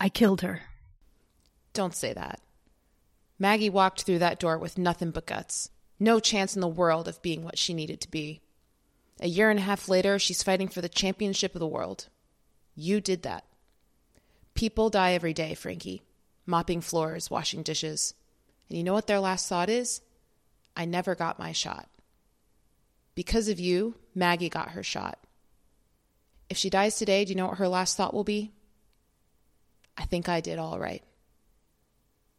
I killed her. Don't say that. Maggie walked through that door with nothing but guts. No chance in the world of being what she needed to be. A year and a half later, she's fighting for the championship of the world. You did that. People die every day, Frankie. Mopping floors, washing dishes. And you know what their last thought is? I never got my shot. Because of you, Maggie got her shot. If she dies today, do you know what her last thought will be? I think I did all right.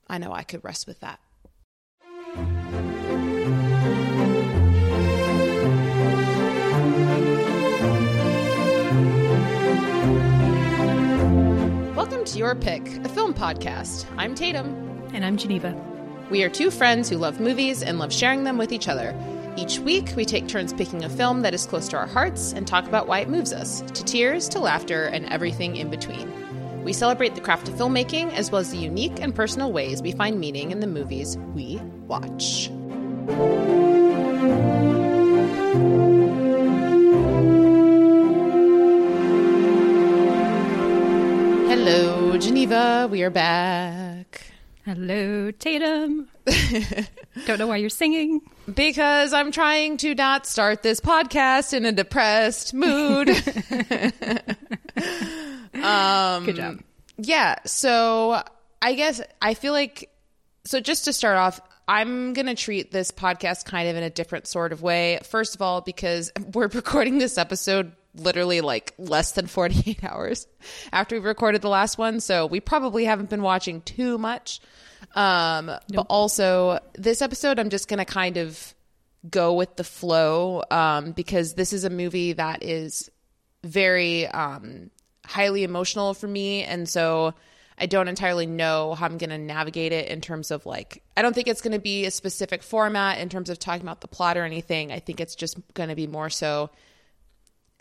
I know I could rest with that. Welcome to Your Pick, a film podcast. I'm Tatum. And I'm Geneva. We are two friends who love movies and love sharing them with each other. Each week, we take turns picking a film that is close to our hearts and talk about why it moves us to tears, to laughter, and everything in between. We celebrate the craft of filmmaking as well as the unique and personal ways we find meaning in the movies we watch. Hello, Geneva. We are back. Hello, Tatum. Don't know why you're singing. Because I'm trying to not start this podcast in a depressed mood. um, Good job. Yeah. So I guess I feel like, so just to start off, I'm going to treat this podcast kind of in a different sort of way. First of all, because we're recording this episode literally like less than 48 hours after we recorded the last one. So we probably haven't been watching too much. Um, But also, this episode, I'm just going to kind of go with the flow um, because this is a movie that is very um, highly emotional for me. And so I don't entirely know how I'm going to navigate it in terms of like, I don't think it's going to be a specific format in terms of talking about the plot or anything. I think it's just going to be more so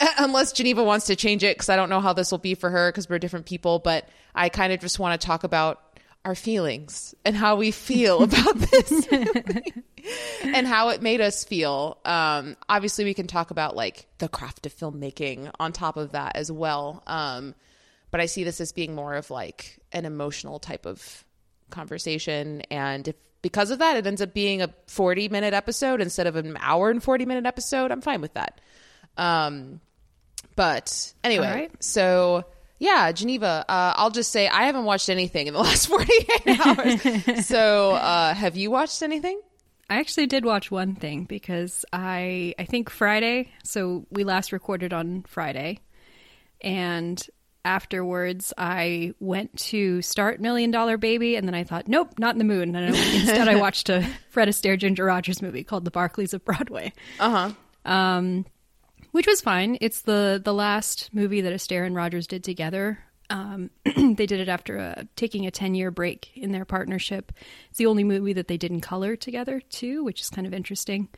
unless Geneva wants to change it because I don't know how this will be for her because we're different people. But I kind of just want to talk about our feelings and how we feel about this and how it made us feel. Um, obviously, we can talk about like the craft of filmmaking on top of that as well. Um, but I see this as being more of like an emotional type of conversation. And if because of that, it ends up being a 40 minute episode instead of an hour and 40 minute episode, I'm fine with that. Um, but anyway, right. so yeah, Geneva, uh, I'll just say I haven't watched anything in the last 48 hours. so uh, have you watched anything? I actually did watch one thing because I I think Friday, so we last recorded on Friday, and afterwards I went to start Million Dollar Baby, and then I thought, nope, not in the mood. And instead, I watched a Fred Astaire Ginger Rogers movie called The Barkleys of Broadway, Uh huh. um, which was fine. It's the the last movie that Astaire and Rogers did together. Um, they did it after a, taking a 10 year break in their partnership. It's the only movie that they did in color together, too, which is kind of interesting.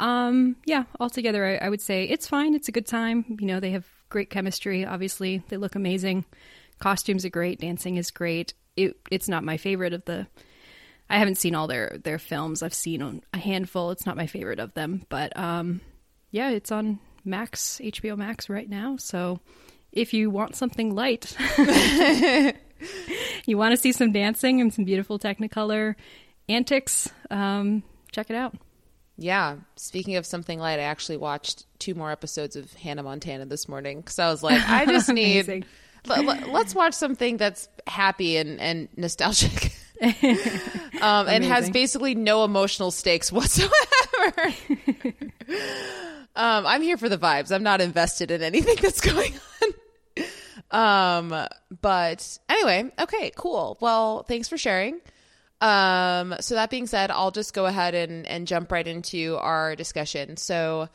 Um, yeah, altogether, I, I would say it's fine. It's a good time. You know, they have great chemistry, obviously. They look amazing. Costumes are great. Dancing is great. It, it's not my favorite of the. I haven't seen all their, their films. I've seen a handful. It's not my favorite of them. But um, yeah, it's on Max, HBO Max right now. So if you want something light, you want to see some dancing and some beautiful Technicolor antics, um, check it out. Yeah. Speaking of something light, I actually watched two more episodes of Hannah Montana this morning because I was like, I just need. Let, let's watch something that's happy and, and nostalgic. um, and has basically no emotional stakes whatsoever. Um, I'm here for the vibes. I'm not invested in anything that's going on. Um, but anyway, okay, cool. Well, thanks for sharing. Um, so that being said, I'll just go ahead and, and jump right into our discussion. So,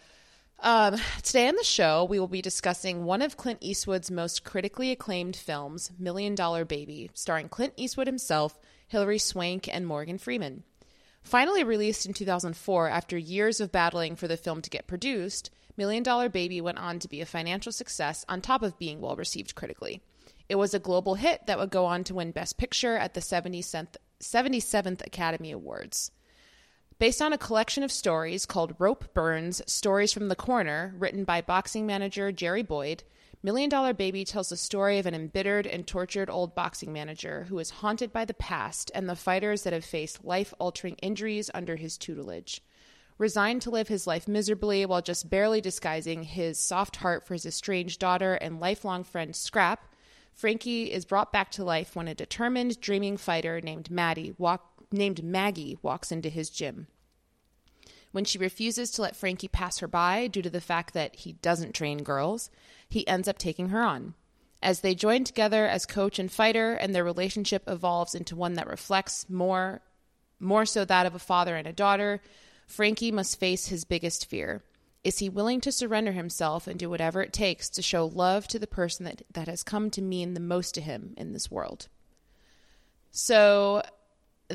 um, today on the show, we will be discussing one of Clint Eastwood's most critically acclaimed films, Million Dollar Baby, starring Clint Eastwood himself, Hilary Swank, and Morgan Freeman. Finally released in 2004 after years of battling for the film to get produced, Million Dollar Baby went on to be a financial success on top of being well received critically. It was a global hit that would go on to win Best Picture at the 77th 77th Academy Awards. Based on a collection of stories called Rope Burns Stories from the Corner, written by boxing manager Jerry Boyd, Million Dollar Baby tells the story of an embittered and tortured old boxing manager who is haunted by the past and the fighters that have faced life altering injuries under his tutelage. Resigned to live his life miserably while just barely disguising his soft heart for his estranged daughter and lifelong friend Scrap, Frankie is brought back to life when a determined, dreaming fighter named Maddie walk, named Maggie walks into his gym. When she refuses to let Frankie pass her by due to the fact that he doesn't train girls, he ends up taking her on. As they join together as coach and fighter, and their relationship evolves into one that reflects more, more so that of a father and a daughter, Frankie must face his biggest fear. Is he willing to surrender himself and do whatever it takes to show love to the person that, that has come to mean the most to him in this world? So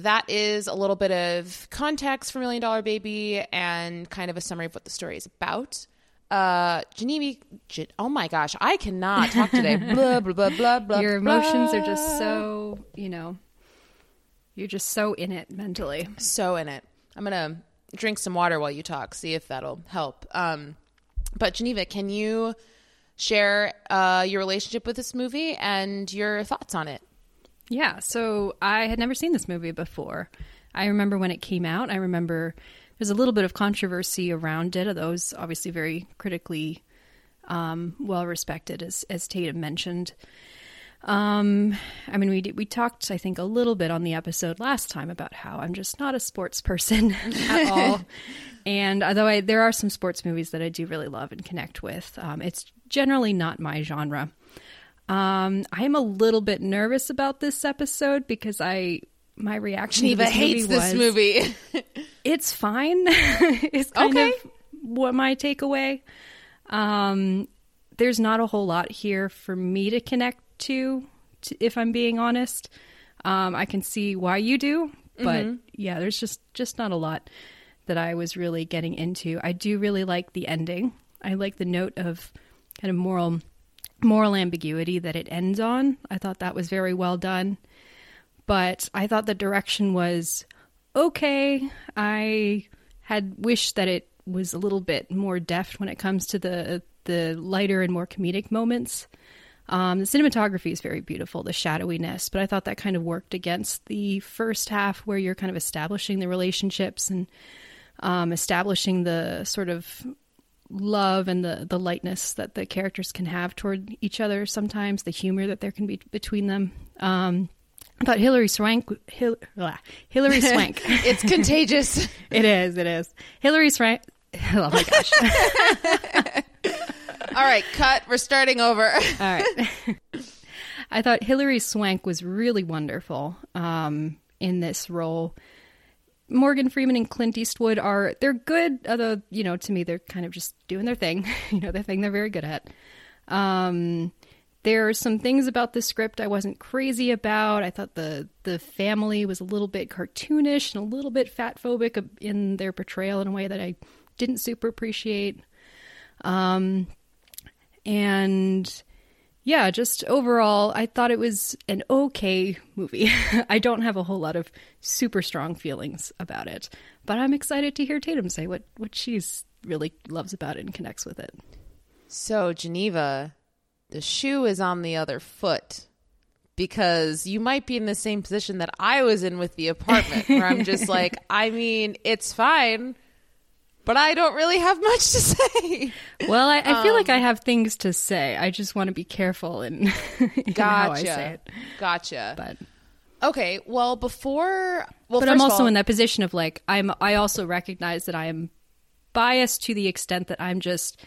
that is a little bit of context for Million Dollar Baby and kind of a summary of what the story is about. Uh, Geneva, oh my gosh, I cannot talk today. blah, blah, blah, blah, blah. Your emotions blah. are just so, you know, you're just so in it mentally. So in it. I'm going to drink some water while you talk, see if that'll help. Um, but Geneva, can you share uh, your relationship with this movie and your thoughts on it? Yeah, so I had never seen this movie before. I remember when it came out. I remember there's a little bit of controversy around it, although it's obviously very critically um, well respected, as as Tatum mentioned. Um, I mean, we we talked, I think, a little bit on the episode last time about how I'm just not a sports person at all. and although I, there are some sports movies that I do really love and connect with, um, it's generally not my genre. Um, I'm a little bit nervous about this episode because I my reaction Geneva to this hates movie this was, movie. it's fine. it's kind Okay. of what my takeaway. Um, there's not a whole lot here for me to connect to, to if I'm being honest. Um, I can see why you do, but yeah, there's just just not a lot that I was really getting into. I do really like the ending. I like the note of kind of moral moral ambiguity that it ends on. I thought that was very well done. But I thought the direction was okay. I had wished that it was a little bit more deft when it comes to the the lighter and more comedic moments. Um, the cinematography is very beautiful, the shadowiness, but I thought that kind of worked against the first half where you're kind of establishing the relationships and um, establishing the sort of love and the the lightness that the characters can have toward each other sometimes the humor that there can be between them um I thought Hilary Swank Hil, blah, Hilary Swank it's contagious. it is it is Hilary Swank oh my gosh All right, cut. We're starting over. all right I thought Hilary Swank was really wonderful um in this role Morgan Freeman and Clint Eastwood are they're good, although you know to me they're kind of just doing their thing, you know, the thing they're very good at. Um, there are some things about the script I wasn't crazy about. I thought the the family was a little bit cartoonish and a little bit fat phobic in their portrayal in a way that I didn't super appreciate. Um, and yeah, just overall, I thought it was an okay movie. I don't have a whole lot of super strong feelings about it, but I'm excited to hear Tatum say what what she's really loves about it and connects with it. So, Geneva, the shoe is on the other foot because you might be in the same position that I was in with the apartment, where I'm just like, I mean, it's fine, but I don't really have much to say. Well, I, I feel like Um, I have things to say. I just want to be careful in, in how I say Gotcha. it. Gotcha. But okay, well, before. Well, but I'm also all- in that position of like I'm. I also recognize that I am biased to the extent that I'm just.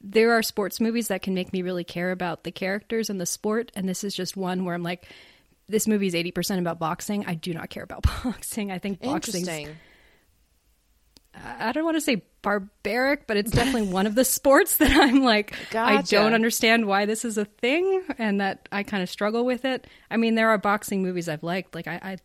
There are sports movies that can make me really care about the characters and the sport, and this is just one where I'm like, this movie is eighty percent about boxing. I do not care about boxing. I think boxing. I don't want to say barbaric, but it's definitely one of the sports that I'm like, I don't understand why this is a thing, and that I kind of struggle with it. I mean, there are boxing movies I've liked, like I, I,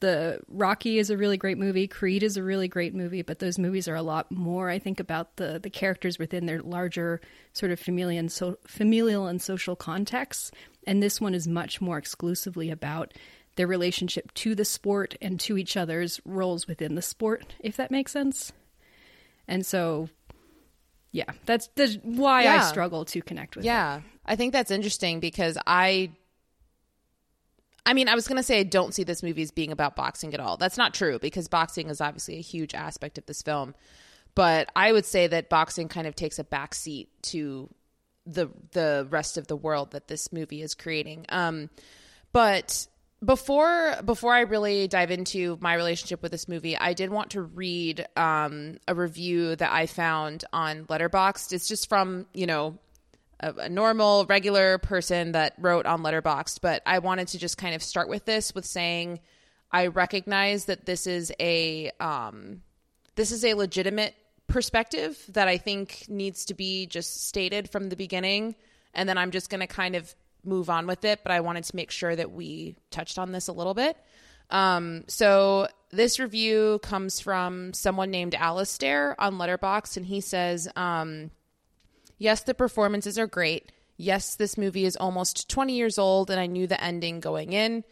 the Rocky is a really great movie, Creed is a really great movie, but those movies are a lot more, I think, about the the characters within their larger sort of familial and so familial and social contexts, and this one is much more exclusively about their relationship to the sport and to each other's roles within the sport, if that makes sense. And so yeah, that's, that's why Yeah. I struggle to connect with it. Yeah. I think that's interesting because I I mean, I was going to say I don't see this movie as being about boxing at all. That's not true because boxing is obviously a huge aspect of this film. But I would say that boxing kind of takes a backseat to the the rest of the world that this movie is creating. Um but before before I really dive into my relationship with this movie, I did want to read um, a review that I found on Letterboxd. It's just from you know a, a normal regular person that wrote on Letterboxd, but I wanted to just kind of start with this with saying I recognize that this is a um, this is a legitimate perspective that I think needs to be just stated from the beginning, and then I'm just going to kind of move on with it. But I wanted to make sure that we touched on this a little bit. Um, so this review comes from someone named Alistair on Letterboxd, and he says, um, "Yes, the performances are great. Yes, this movie is almost 20 years old, and I knew the ending going in."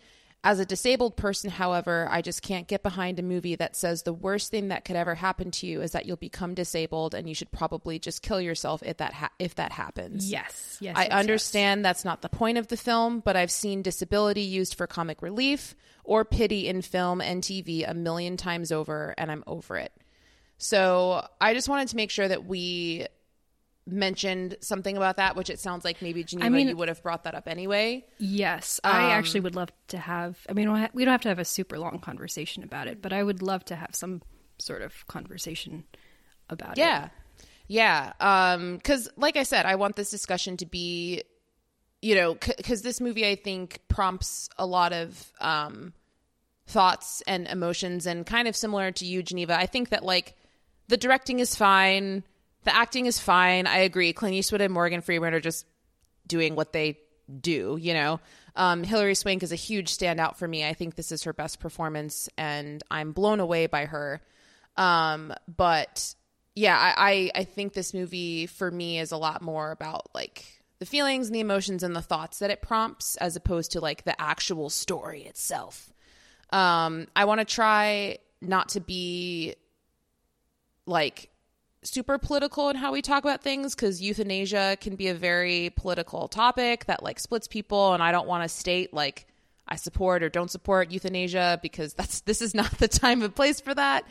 As a disabled person, however, I just can't get behind a movie that says the worst thing that could ever happen to you is that you'll become disabled and you should probably just kill yourself if that ha- if that happens. Yes, yes. I yes, understand that's not the point of the film, but I've seen disability used for comic relief or pity in film and TV a million times over, and I'm over it. So I just wanted to make sure that we mentioned something about that, which it sounds like maybe Geneva, mean- you would have brought that up anyway. Yes, Um, I actually would love to have. I mean, we don't ha- we don't have to have a super long conversation about it, but I would love to have some sort of conversation about it. Yeah. Yeah. Um, cause like I said, I want this discussion to be, you know, c- cause this movie, I think prompts a lot of, um, thoughts and emotions and kind of similar to you, Geneva. I think that like the directing is fine. The acting is fine. I agree. Clint Eastwood and Morgan Freeman are just doing what they do, you know. Um, Hilary Swank is a huge standout for me. I think this is her best performance, and I'm blown away by her. Um, but yeah, I, I I think this movie for me is a lot more about like the feelings and the emotions and the thoughts that it prompts, as opposed to like the actual story itself. Um, I want to try not to be like super political in how we talk about things because euthanasia can be a very political topic that like splits people and i don't want to state like i support or don't support euthanasia because that's this is not the time and place for that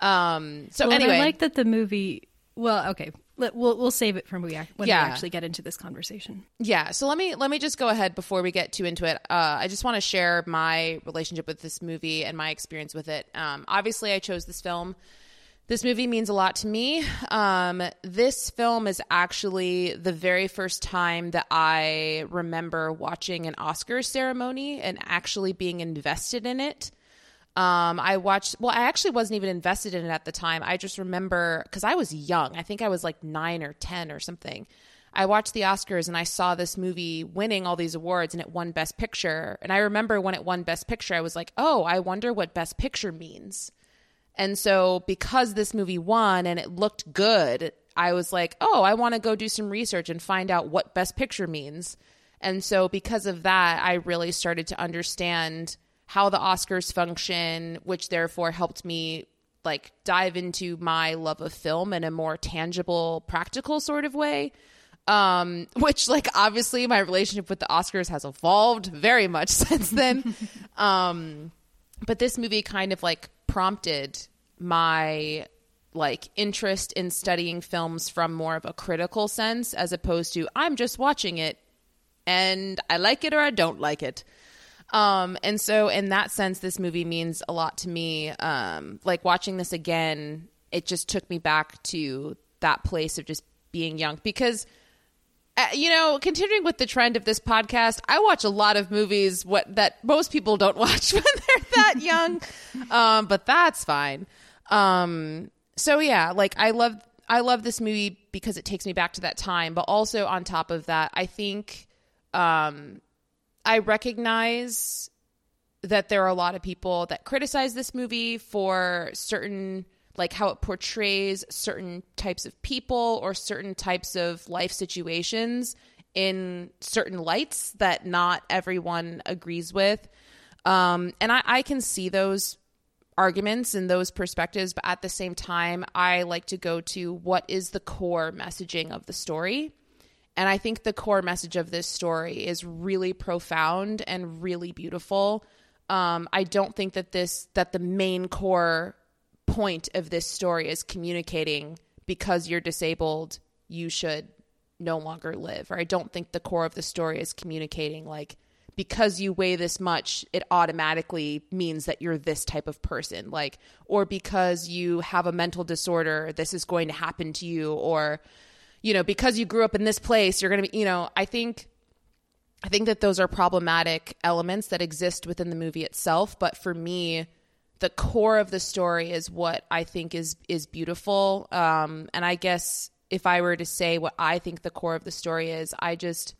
um so Well, and anyway I like that the movie. Well, okay, let, we'll we'll save it from we ac- when Yeah. we actually get into this conversation. Yeah, so let me let me just go ahead before we get too into it. Uh, I just want to share my relationship with this movie and my experience with it. Um, obviously, I chose this film. This movie means a lot to me. Um, this film is actually the very first time that I remember watching an Oscar ceremony and actually being invested in it. Um, I watched, well, I actually wasn't even invested in it at the time. I just remember because I was young. I think I was like nine or 10 or something. I watched the Oscars and I saw this movie winning all these awards and it won Best Picture. And I remember when it won Best Picture, I was like, oh, I wonder what Best Picture means. And so because this movie won and it looked good, I was like, oh, I want to go do some research and find out what Best Picture means. And so because of that, I really started to understand how the Oscars function, which therefore helped me like dive into my love of film in a more tangible, practical sort of way. Um, which like obviously my relationship with the Oscars has evolved very much since then. um, but this movie kind of like prompted my like interest in studying films from more of a critical sense as opposed to I'm just watching it and I like it or I don't like it. Um, and so in that sense, this movie means a lot to me. Um, like watching this again, it just took me back to that place of just being young because uh, you know, continuing with the trend of this podcast, I watch a lot of movies what that most people don't watch when they're that young. um, but that's fine. Um, so yeah, like I love I love this movie because it takes me back to that time, but also on top of that, I think um I recognize that there are a lot of people that criticize this movie for certain like how it portrays certain types of people or certain types of life situations in certain lights that not everyone agrees with um, and I, I can see those arguments and those perspectives, but at the same time, I like to go to what is the core messaging of the story. And I think the core message of this story is really profound and really beautiful. Um, I don't think that this that the main core point of this story is communicating because you're disabled, you should no longer live. Or I don't think the core of the story is communicating like because you weigh this much, it automatically means that you're this type of person. Like, or because you have a mental disorder, this is going to happen to you. Or, you know, because you grew up in this place, you're going to be, you know, I think. I think that those are problematic elements that exist within the movie itself, but for me, the core of the story is what I think is is beautiful. Um, and I guess if I were to say what I think the core of the story is, I just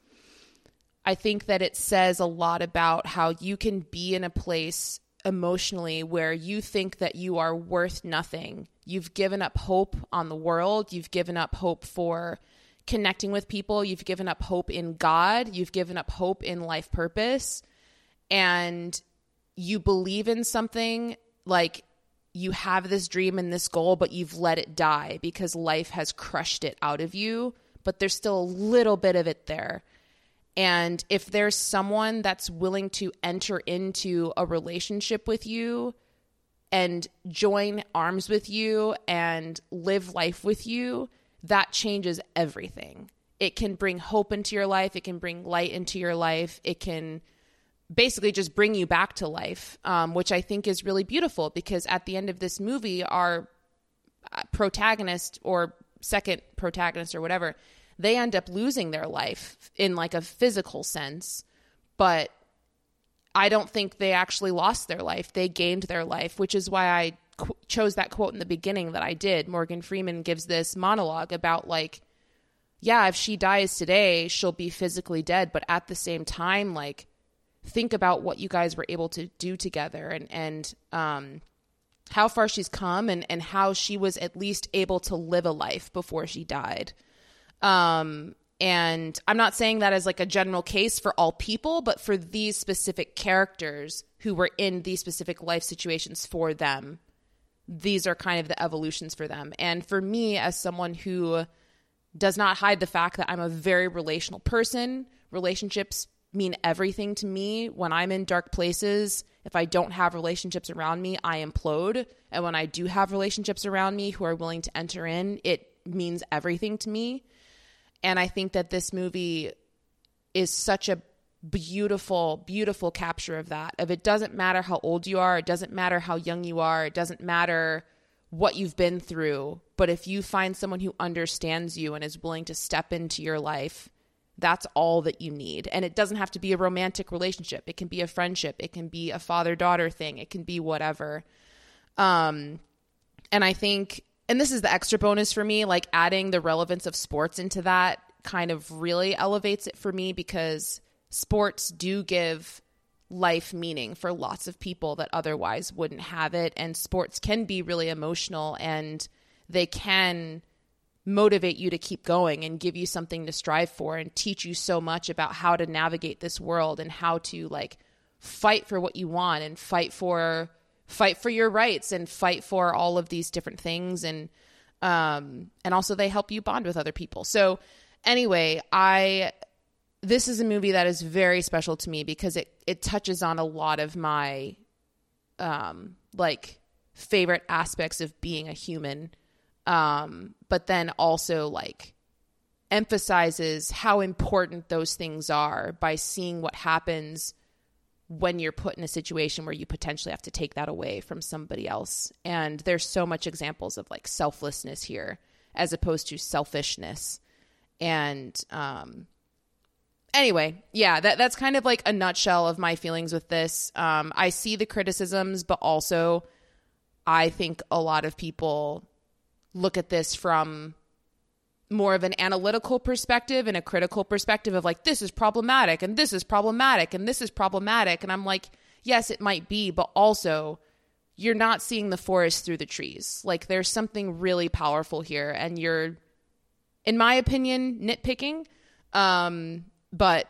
I think that it says a lot about how you can be in a place emotionally where you think that you are worth nothing. You've given up hope on the world, you've given up hope for connecting with people, you've given up hope in God, you've given up hope in life purpose, and you believe in something like you have this dream and this goal, but you've let it die because life has crushed it out of you, but there's still a little bit of it there. And if there's someone that's willing to enter into a relationship with you and join arms with you and live life with you, that changes everything. It can bring hope into your life, it can bring light into your life, it can basically just bring you back to life, um, which I think is really beautiful because at the end of this movie, our uh, protagonist or second protagonist or whatever they end up losing their life in like a physical sense, but I don't think they actually lost their life. They gained their life, which is why I qu- chose that quote in the beginning that I did. Morgan Freeman gives this monologue about like yeah, if she dies today, she'll be physically dead, but at the same time like think about what you guys were able to do together and and um how far she's come and and how she was at least able to live a life before she died. Um, and I'm not saying that as like a general case for all people, but for these specific characters who were in these specific life situations for them, these are kind of the evolutions for them. And for me, as someone who does not hide the fact that I'm a very relational person, relationships mean everything to me. When I'm in dark places, if I don't have relationships around me, I implode. And when I do have relationships around me who are willing to enter in, it means everything to me. And I think that this movie is such a beautiful, beautiful capture of that. Of it doesn't matter how old you are, it doesn't matter how young you are, it doesn't matter what you've been through. But if you find someone who understands you and is willing to step into your life, that's all that you need. And it doesn't have to be a romantic relationship. It can be a friendship. It can be a father daughter thing. It can be whatever. Um, and I think and this is the extra bonus for me like adding the relevance of sports into that kind of really elevates it for me because sports do give life meaning for lots of people that otherwise wouldn't have it and sports can be really emotional and they can motivate you to keep going and give you something to strive for and teach you so much about how to navigate this world and how to like fight for what you want and fight for fight for your rights and fight for all of these different things and um and also they help you bond with other people. So anyway, I this is a movie that is very special to me because it it touches on a lot of my um like favorite aspects of being a human um but then also like emphasizes how important those things are by seeing what happens when you're put in a situation where you potentially have to take that away from somebody else. And there's so much examples of like selflessness here as opposed to selfishness. And um anyway, yeah, that that's kind of like a nutshell of my feelings with this. Um I see the criticisms, but also I think a lot of people look at this from more of an analytical perspective and a critical perspective of like this is problematic and this is problematic and this is problematic. And I'm like yes it might be but also you're not seeing the forest through the trees. Like there's something really powerful here and you're in my opinion nitpicking um but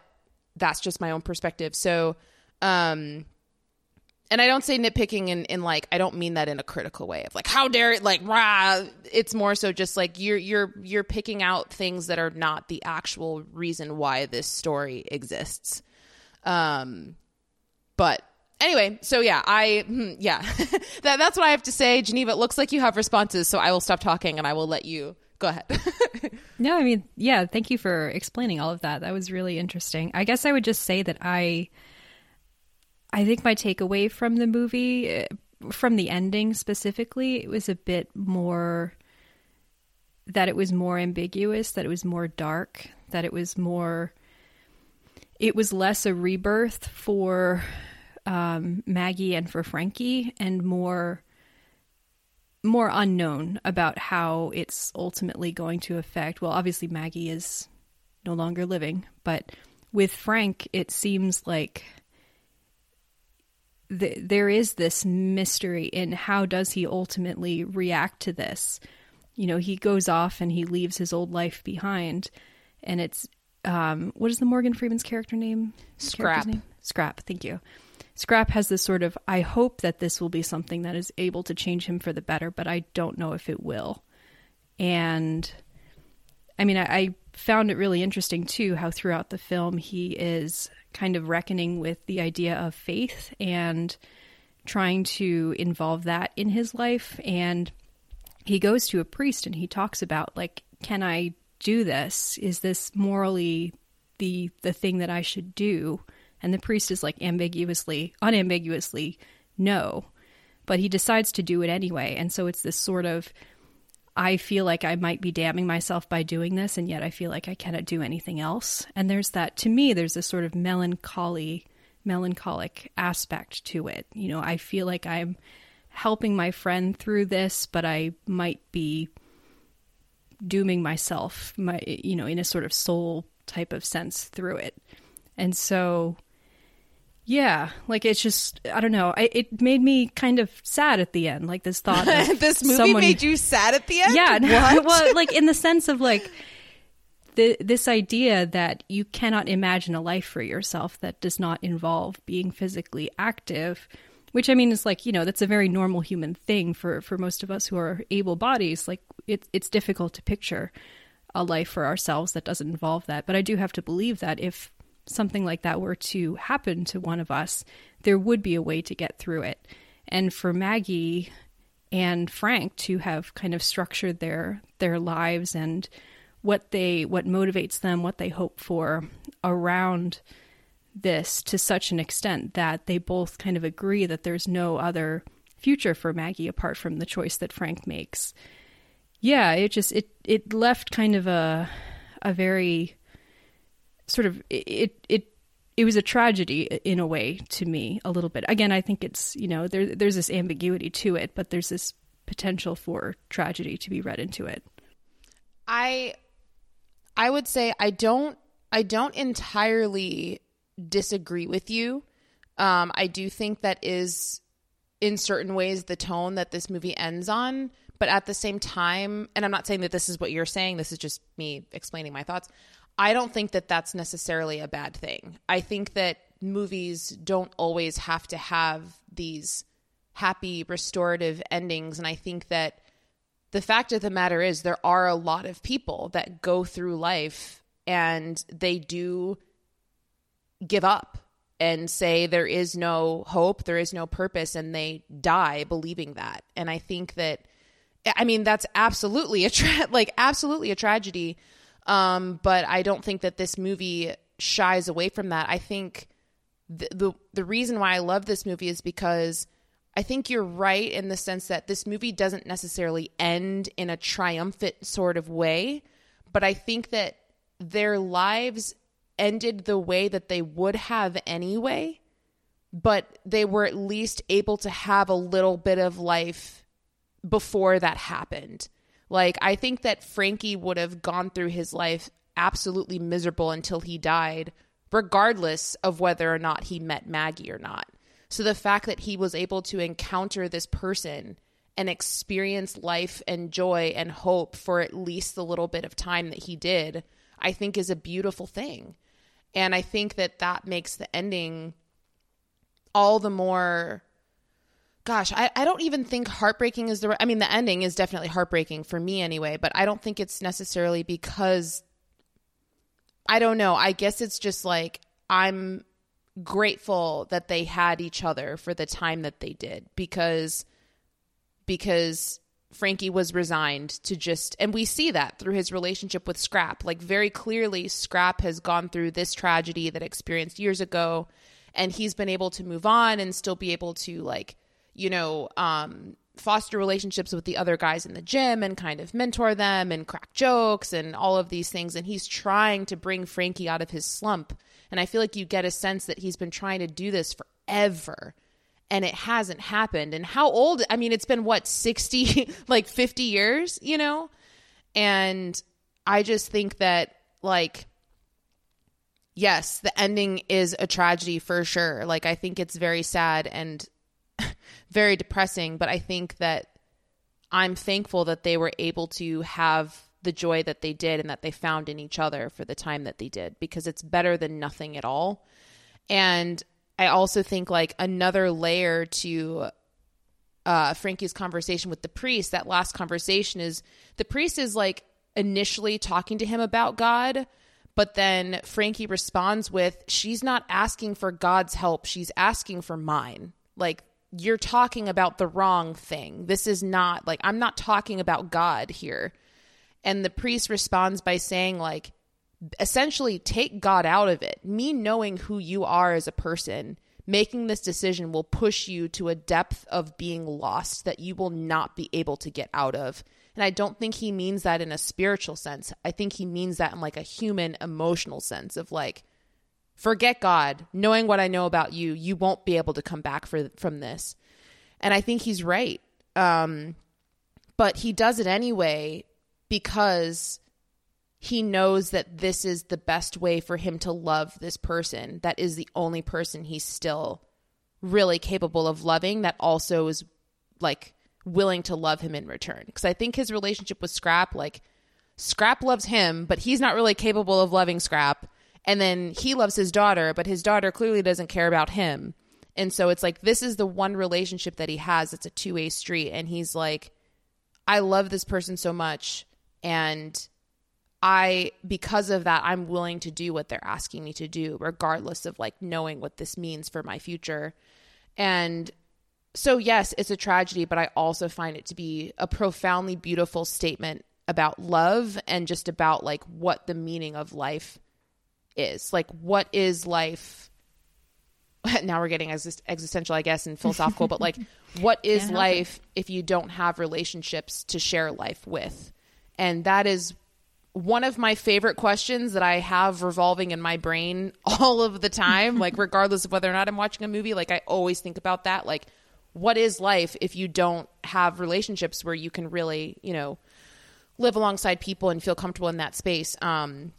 that's just my own perspective. So um and I don't say nitpicking in, in like I don't mean that in a critical way of like how dare it like rah. It's more so just like you're you're you're picking out things that are not the actual reason why this story exists. Um, but anyway, so yeah, I hmm, yeah that that's what I have to say. Geneva, it looks like you have responses, so I will stop talking and I will let you go ahead. no, I mean yeah, thank you for explaining all of that. That was really interesting. I guess I would just say that I I think my takeaway from the movie, eh, from the ending specifically, it was a bit more that it was more ambiguous, that it was more dark, that it was more. It was less a rebirth for um, Maggie and for Frankie, and more more unknown about how it's ultimately going to affect. Well, obviously Maggie is no longer living, but with Frank, it seems like th- there is this mystery in how does he ultimately react to this. You know, he goes off and he leaves his old life behind, and it's um, what is the Morgan Freeman's character name? Scrap. Name? Scrap. Thank you. Scrap has this sort of I hope that this will be something that is able to change him for the better, but I don't know if it will. And I mean, I, I found it really interesting too how throughout the film he is kind of reckoning with the idea of faith and trying to involve that in his life. And he goes to a priest and he talks about, like, can I do this? Is this morally the the thing that I should do? And the priest is like ambiguously, unambiguously, no. But he decides to do it anyway. And so it's this sort of I feel like I might be damning myself by doing this, and yet I feel like I cannot do anything else. And there's that, to me, there's this sort of melancholy, melancholic aspect to it. You know, I feel like I'm helping my friend through this, but I might be dooming myself, my, you know, in a sort of soul type of sense through it. And so yeah, like it's just I don't know. I, it made me kind of sad at the end. Like this thought. this movie someone, made you sad at the end. Yeah, well, like in the sense of like the, this idea that you cannot imagine a life for yourself that does not involve being physically active. Which I mean is like you know that's a very normal human thing for for most of us who are able bodies. Like it's it's difficult to picture a life for ourselves that doesn't involve that. But I do have to believe that if something like that were to happen to one of us, there would be a way to get through it. And for Maggie and Frank to have kind of structured their their lives and what they what motivates them, what they hope for around this to such an extent that they both kind of agree that there's no other future for Maggie apart from the choice that Frank makes. Yeah, it just it it left kind of a a very sort of it it it was a tragedy in a way to me a little bit. Again, I think it's you know there there's this ambiguity to it, but there's this potential for tragedy to be read into it. I I would say I don't I don't entirely disagree with you. Um, I do think that is in certain ways the tone that this movie ends on, but at the same time, and I'm not saying that this is what you're saying. This is just me explaining my thoughts. I don't think that that's necessarily a bad thing. I think that movies don't always have to have these happy restorative endings and I think that the fact of the matter is there are a lot of people that go through life and they do give up and say there is no hope, there is no purpose and they die believing that. And I think that I mean that's absolutely a tra- like absolutely a tragedy um, but I don't think that this movie shies away from that. I think the, the the reason why I love this movie is because I think you're right in the sense that this movie doesn't necessarily end in a triumphant sort of way, but I think that their lives ended the way that they would have anyway, but they were at least able to have a little bit of life before that happened. Like, I think that Frankie would have gone through his life absolutely miserable until he died, regardless of whether or not he met Maggie or not. So the fact that he was able to encounter this person and experience life and joy and hope for at least the little bit of time that he did, I think is a beautiful thing. And I think that that makes the ending all the more gosh, I, I don't even think heartbreaking is the. I mean, the ending is definitely heartbreaking for me anyway, but I don't think it's necessarily because I don't know. I guess it's just like I'm grateful that they had each other for the time that they did because because Frankie was resigned to just and we see that through his relationship with Scrap. Like very clearly Scrap has gone through this tragedy that experienced years ago and he's been able to move on and still be able to like, you know, um foster relationships with the other guys in the gym and kind of mentor them and crack jokes and all of these things and he's trying to bring Frankie out of his slump and I feel like you get a sense that he's been trying to do this forever and it hasn't happened. And how old? I mean, it's been what, 60, like 50 years, you know? And I just think that, like, yes, the ending is a tragedy for sure. Like, I think it's very sad and very depressing, but I think that I'm thankful that they were able to have the joy that they did and that they found in each other for the time that they did because it's better than nothing at all. And I also think like another layer to uh, Frankie's conversation with the priest, that last conversation is the priest is like initially talking to him about God, but then Frankie responds with, She's not asking for God's help, she's asking for mine. Like, you're talking about the wrong thing. This is not like, I'm not talking about God here. And the priest responds by saying, like, essentially take God out of it. Me knowing who you are as a person, making this decision will push you to a depth of being lost that you will not be able to get out of. And I don't think he means that in a spiritual sense. I think he means that in like a human emotional sense of like, forget God, knowing what I know about you, you won't be able to come back for, from this. And I think he's right. Um, but he does it anyway because he knows that this is the best way for him to love this person that is the only person he's still really capable of loving that also is like willing to love him in return because i think his relationship with scrap like scrap loves him but he's not really capable of loving scrap and then he loves his daughter but his daughter clearly doesn't care about him. And so it's like this is the one relationship that he has it's a two-way street. And he's like i love this person so much. And I because of that I'm willing to do what they're asking me to do regardless of like knowing what this means for my future. And so yes, it's a tragedy, but I also find it to be a profoundly beautiful statement about love and just about like what the meaning of life is. Like what is life now we're getting as existential, I guess, and philosophical, but like, what is life if you don't have relationships to share life with? And that is one of my favorite questions that I have revolving in my brain all of the time, like regardless of whether or not I'm watching a movie, like I always think about that. Like, what is life if you don't have relationships where you can really, you know, live alongside people and feel comfortable in that space? Um,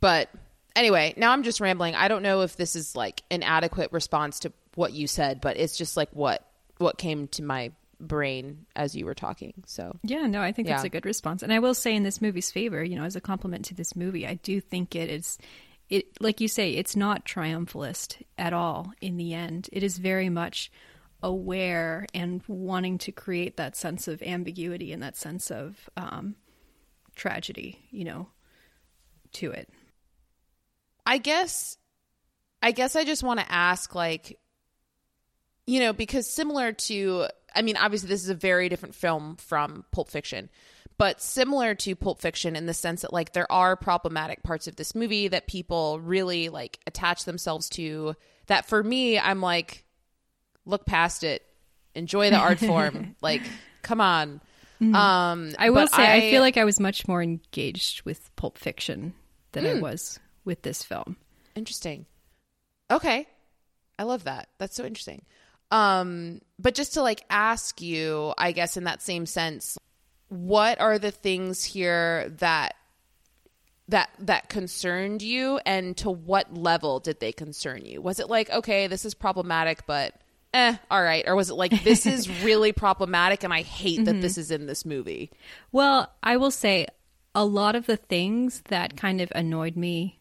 but anyway, now I'm just rambling. I don't know if this is like an adequate response to what you said, but it's just like what what came to my brain as you were talking. So yeah, no, I think yeah. that's a good response. And I will say in this movie's favor, you know, as a compliment to this movie, I do think it is it like you say, it's not triumphalist at all in the end. It is very much aware and wanting to create that sense of ambiguity and that sense of um, tragedy, you know, to it. I guess I guess I just want to ask like you know, because similar to I mean, obviously, this is a very different film from Pulp Fiction, but similar to Pulp Fiction in the sense that, like, there are problematic parts of this movie that people really, like, attach themselves to. That for me, I'm like, look past it, enjoy the art form. like, come on. Mm-hmm. Um, I will say, I, I, feel like I was much more engaged with Pulp Fiction than mm. I hmm. was with this film. Interesting. Okay. I love that. That's so interesting. Um, but just to like ask you, I guess in that same sense, what are the things here that that that concerned you and to what level did they concern you? Was it like, okay, this is problematic, but eh, all right. Or was it like, this is really problematic and I hate that mm-hmm. this is in this movie? Well, I will say a lot of the things that kind of annoyed me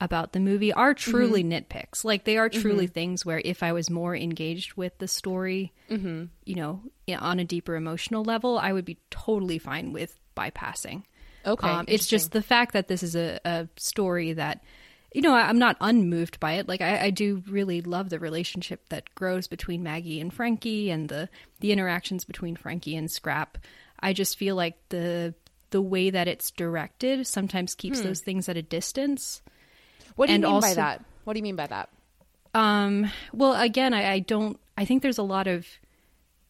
about the movie are truly mm-hmm. nitpicks. Like they are mm-hmm. truly things where if I was more engaged with the story, mm-hmm. you know, on a deeper emotional level, I would be totally fine with bypassing. Okay, Um, it's just the fact that this is a, a story that, you know, I, I'm not unmoved by it. Like I, I do really love the relationship that grows between Maggie and Frankie, and the the interactions between Frankie and Scrap. I just feel like the the way that it's directed sometimes keeps hmm. those things at a distance. What do you and mean by that? What do you mean by that? Um, well, again, I, I don't. I think there's a lot of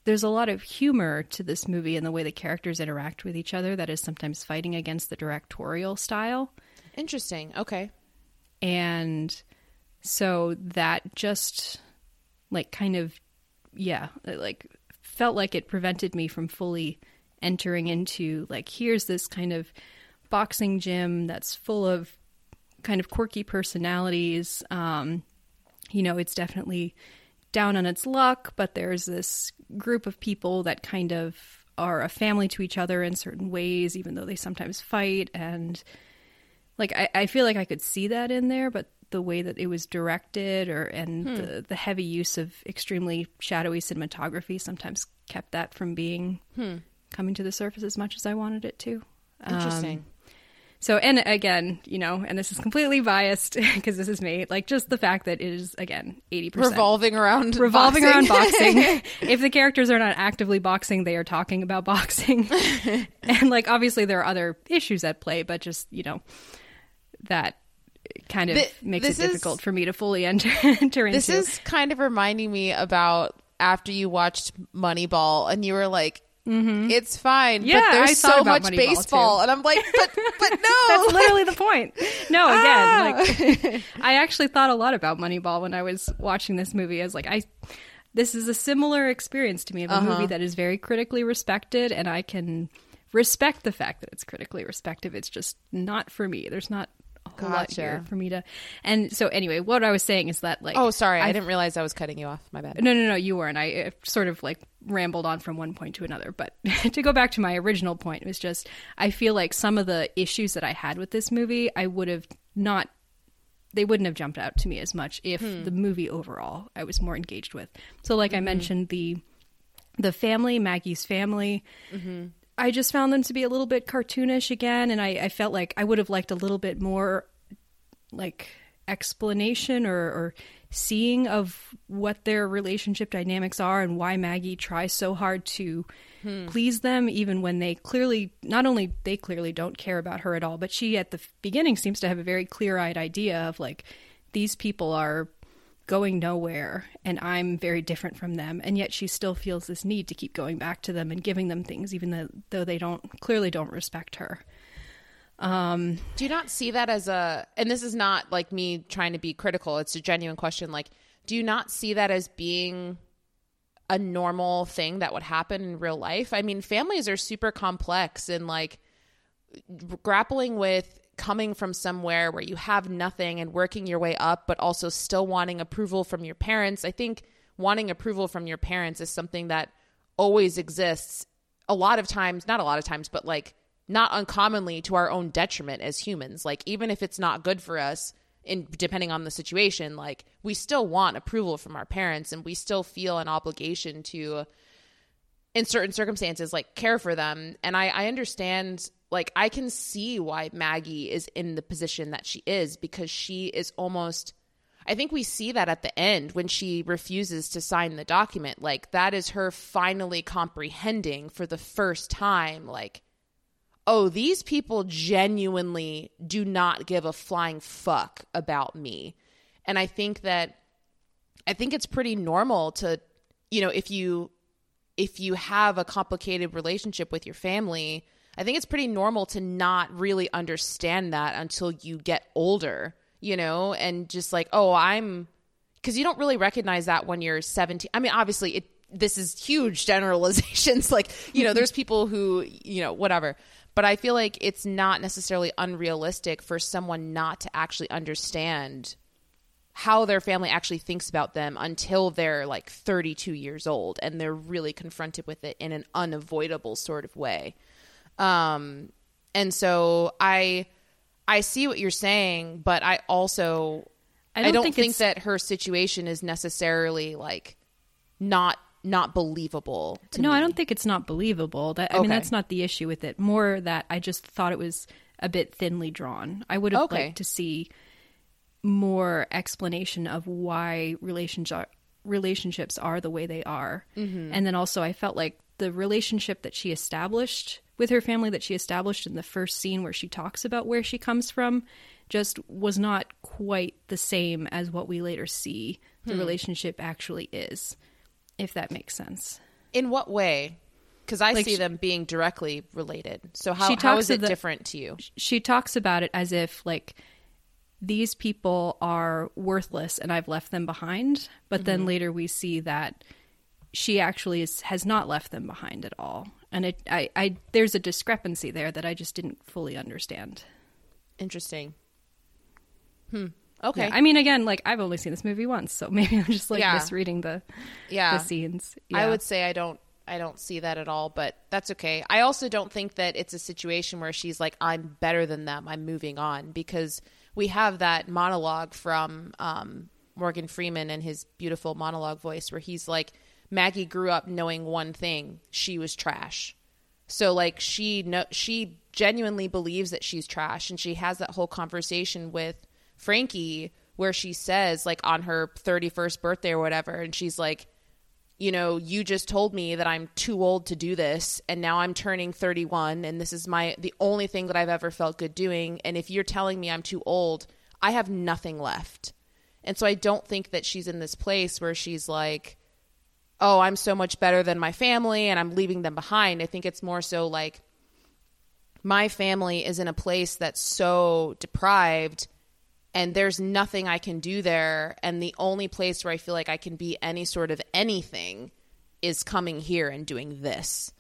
there's a lot of humor to this movie and the way the characters interact with each other that is sometimes fighting against the directorial style. Interesting. Okay. and so that just like kind of yeah like felt like it prevented me from fully entering into like here's this kind of boxing gym that's full of kind of quirky personalities um you know it's definitely down on its luck but there's this group of people that kind of are a family to each other in certain ways even though they sometimes fight and like I, I feel like I could see that in there, but the way that it was directed or and hmm. the, the heavy use of extremely shadowy cinematography sometimes kept that from being hmm. coming to the surface as much as I wanted it to. Um, Interesting. So and again, you know, and this is completely biased because this is me. Like just the fact that it is again eighty percent revolving around revolving boxing. around boxing. if the characters are not actively boxing, they are talking about boxing. and like obviously there are other issues at play, but just, you know, that kind of Th- makes it this is- difficult for me to fully enter, enter into. This is kind of reminding me about after you watched Moneyball and you were like, "It's fine, Mm-hmm. Yeah, but there's so much Moneyball, baseball," too. and I'm like, "But, but no." That's literally the point. No, Ah! again, like I actually thought a lot about Moneyball when I was watching this movie. I was like, I this is a similar experience to me of a Uh-huh. movie that is very critically respected, and I can respect the fact that it's critically respected. It's just not for me. There's not a lot Gotcha. here for me to. And so, anyway, what I was saying is that like, oh, sorry, I, I didn't realize I was cutting you off. My bad. no, no, no, you weren't. I uh, sort of like rambled on from one point to another. But to go back to my original point, it was just I feel like some of the issues that I had with this movie, I would have not, they wouldn't have jumped out to me as much if hmm. the movie overall I was more engaged with. So, like I mm-hmm. mentioned, the the family, Maggie's family. Mm-hmm. I just found them to be a little bit cartoonish again, and I, I felt like I would have liked a little bit more like explanation or, or seeing of what their relationship dynamics are and why Maggie tries so hard to hmm. please them even when they clearly not only they clearly don't care about her at all but she at the beginning seems to have a very clear-eyed idea of like these people are going nowhere and I'm very different from them and yet she still feels this need to keep going back to them and giving them things even though, though they don't clearly don't respect her. Um, do you not see that as a and this is not like me trying to be critical, it's a genuine question like do you not see that as being a normal thing that would happen in real life? I mean, families are super complex and like grappling with coming from somewhere where you have nothing and working your way up but also still wanting approval from your parents. I think wanting approval from your parents is something that always exists a lot of times, not a lot of times, but like not uncommonly to our own detriment as humans. Like even if it's not good for us in depending on the situation, like we still want approval from our parents and we still feel an obligation to in certain circumstances like care for them. And I, I understand like i can see why maggie is in the position that she is because she is almost i think we see that at the end when she refuses to sign the document. Like that is her finally comprehending for the first time like oh these people genuinely do not give a flying fuck about me. And i think that i think it's pretty normal to you know if you if you have a complicated relationship with your family, I think it's pretty normal to not really understand that until you get older, you know, and just like, oh, I'm because you don't really recognize that when you're 17. I mean, obviously, it this is huge generalizations. like, you know, there's people who, you know, whatever. But I feel like it's not necessarily unrealistic for someone not to actually understand how their family actually thinks about them until they're like 32 years old and they're really confronted with it in an unavoidable sort of way. Um, and so I I see what you're saying, but I also I I don't don't, think think, that her situation is necessarily like not not believable. No, me. I don't think it's not believable. That I mean, that's not the issue with it. More that I just thought it was a bit thinly drawn. I would have Okay. liked to see more explanation of why relationship relationships are the way they are, Mm-hmm. and then also I felt like the relationship that she established with her family that she established in the first scene where she talks about where she comes from just was not quite the same as what we later see the Hmm. relationship actually is if that makes sense In what way? Because I Like see sh- them being directly related. So how, She talks is it the- different to you? she talks about it as if like these people are worthless and I've left them behind, but then later we see that she actually is, has not left them behind at all. And it I, I there's a discrepancy there that I just didn't fully understand. Interesting. Hmm. Okay. Yeah, I mean again, like I've only seen this movie once, so maybe I'm just like Yeah. misreading the yeah. the scenes. I would say I don't I don't see that at all, but that's okay. I also don't think that it's a situation where she's like I'm better than them. I'm moving on because we have that monologue from um, Morgan Freeman and his beautiful monologue voice where he's like Maggie grew up knowing one thing, she was trash. So like she no, she genuinely believes that she's trash. And she has that whole conversation with Frankie where she says like on her 31st birthday or whatever. And she's like you know, you just told me that I'm too old to do this and now I'm turning 31 and this is my the only thing that I've ever felt good doing and if you're telling me I'm too old, I have nothing left. And so I don't think that she's in this place where she's like oh, I'm so much better than my family and I'm leaving them behind. I think it's more so like my family is in a place that's so deprived and there's nothing I can do there. And the only place where I feel like I can be any sort of anything is coming here and doing this.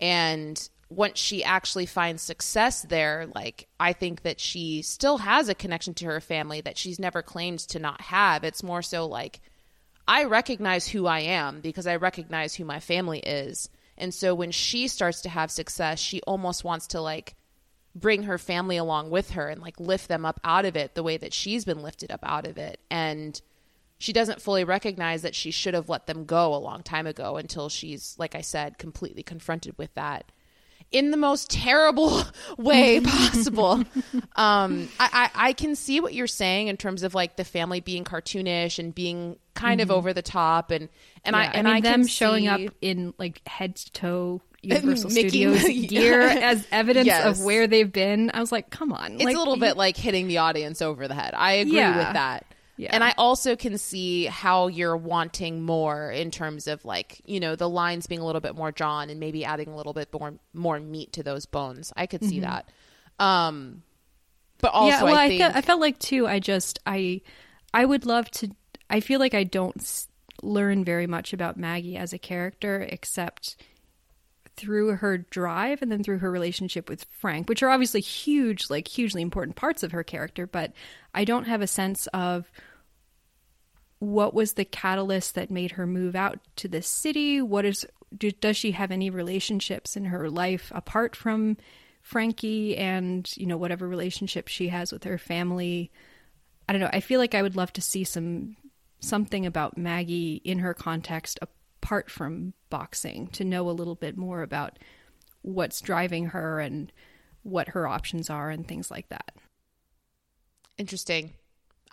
And once she actually finds success there, like I think that she still has a connection to her family that she's never claimed to not have. It's more so like I recognize who I am because I recognize who my family is. And so when she starts to have success, she almost wants to like bring her family along with her and like lift them up out of it the way that she's been lifted up out of it. And she doesn't fully recognize that she should have let them go a long time ago until she's, like I said, completely confronted with that in the most terrible way possible. um, I, I, I can see what you're saying in terms of like the family being cartoonish and being kind of over the top, and and I Yeah, and mean I them showing see- up in like head to toe Universal Mickey- Studios gear as evidence Yes. of where they've been. I was like, come on, It's like, a little bit like hitting the audience over the head. I agree Yeah. with that. Yeah. And I also can see how you're wanting more in terms of like, you know, the lines being a little bit more drawn and maybe adding a little bit more more meat to those bones. I could see that. Um but also yeah, well, I I, think fe- I felt like too. I just I I would love to. I feel like I don't s- learn very much about Maggie as a character except through her drive and then through her relationship with Frank, which are obviously huge, like hugely important parts of her character. But I don't have a sense of what was the catalyst that made her move out to the city. What is do, does she have any relationships in her life apart from Frankie and you know whatever relationship she has with her family? I don't know. I feel like I would love to see some something about Maggie in her context apart from boxing to know a little bit more about what's driving her and what her options are and things like that. Interesting.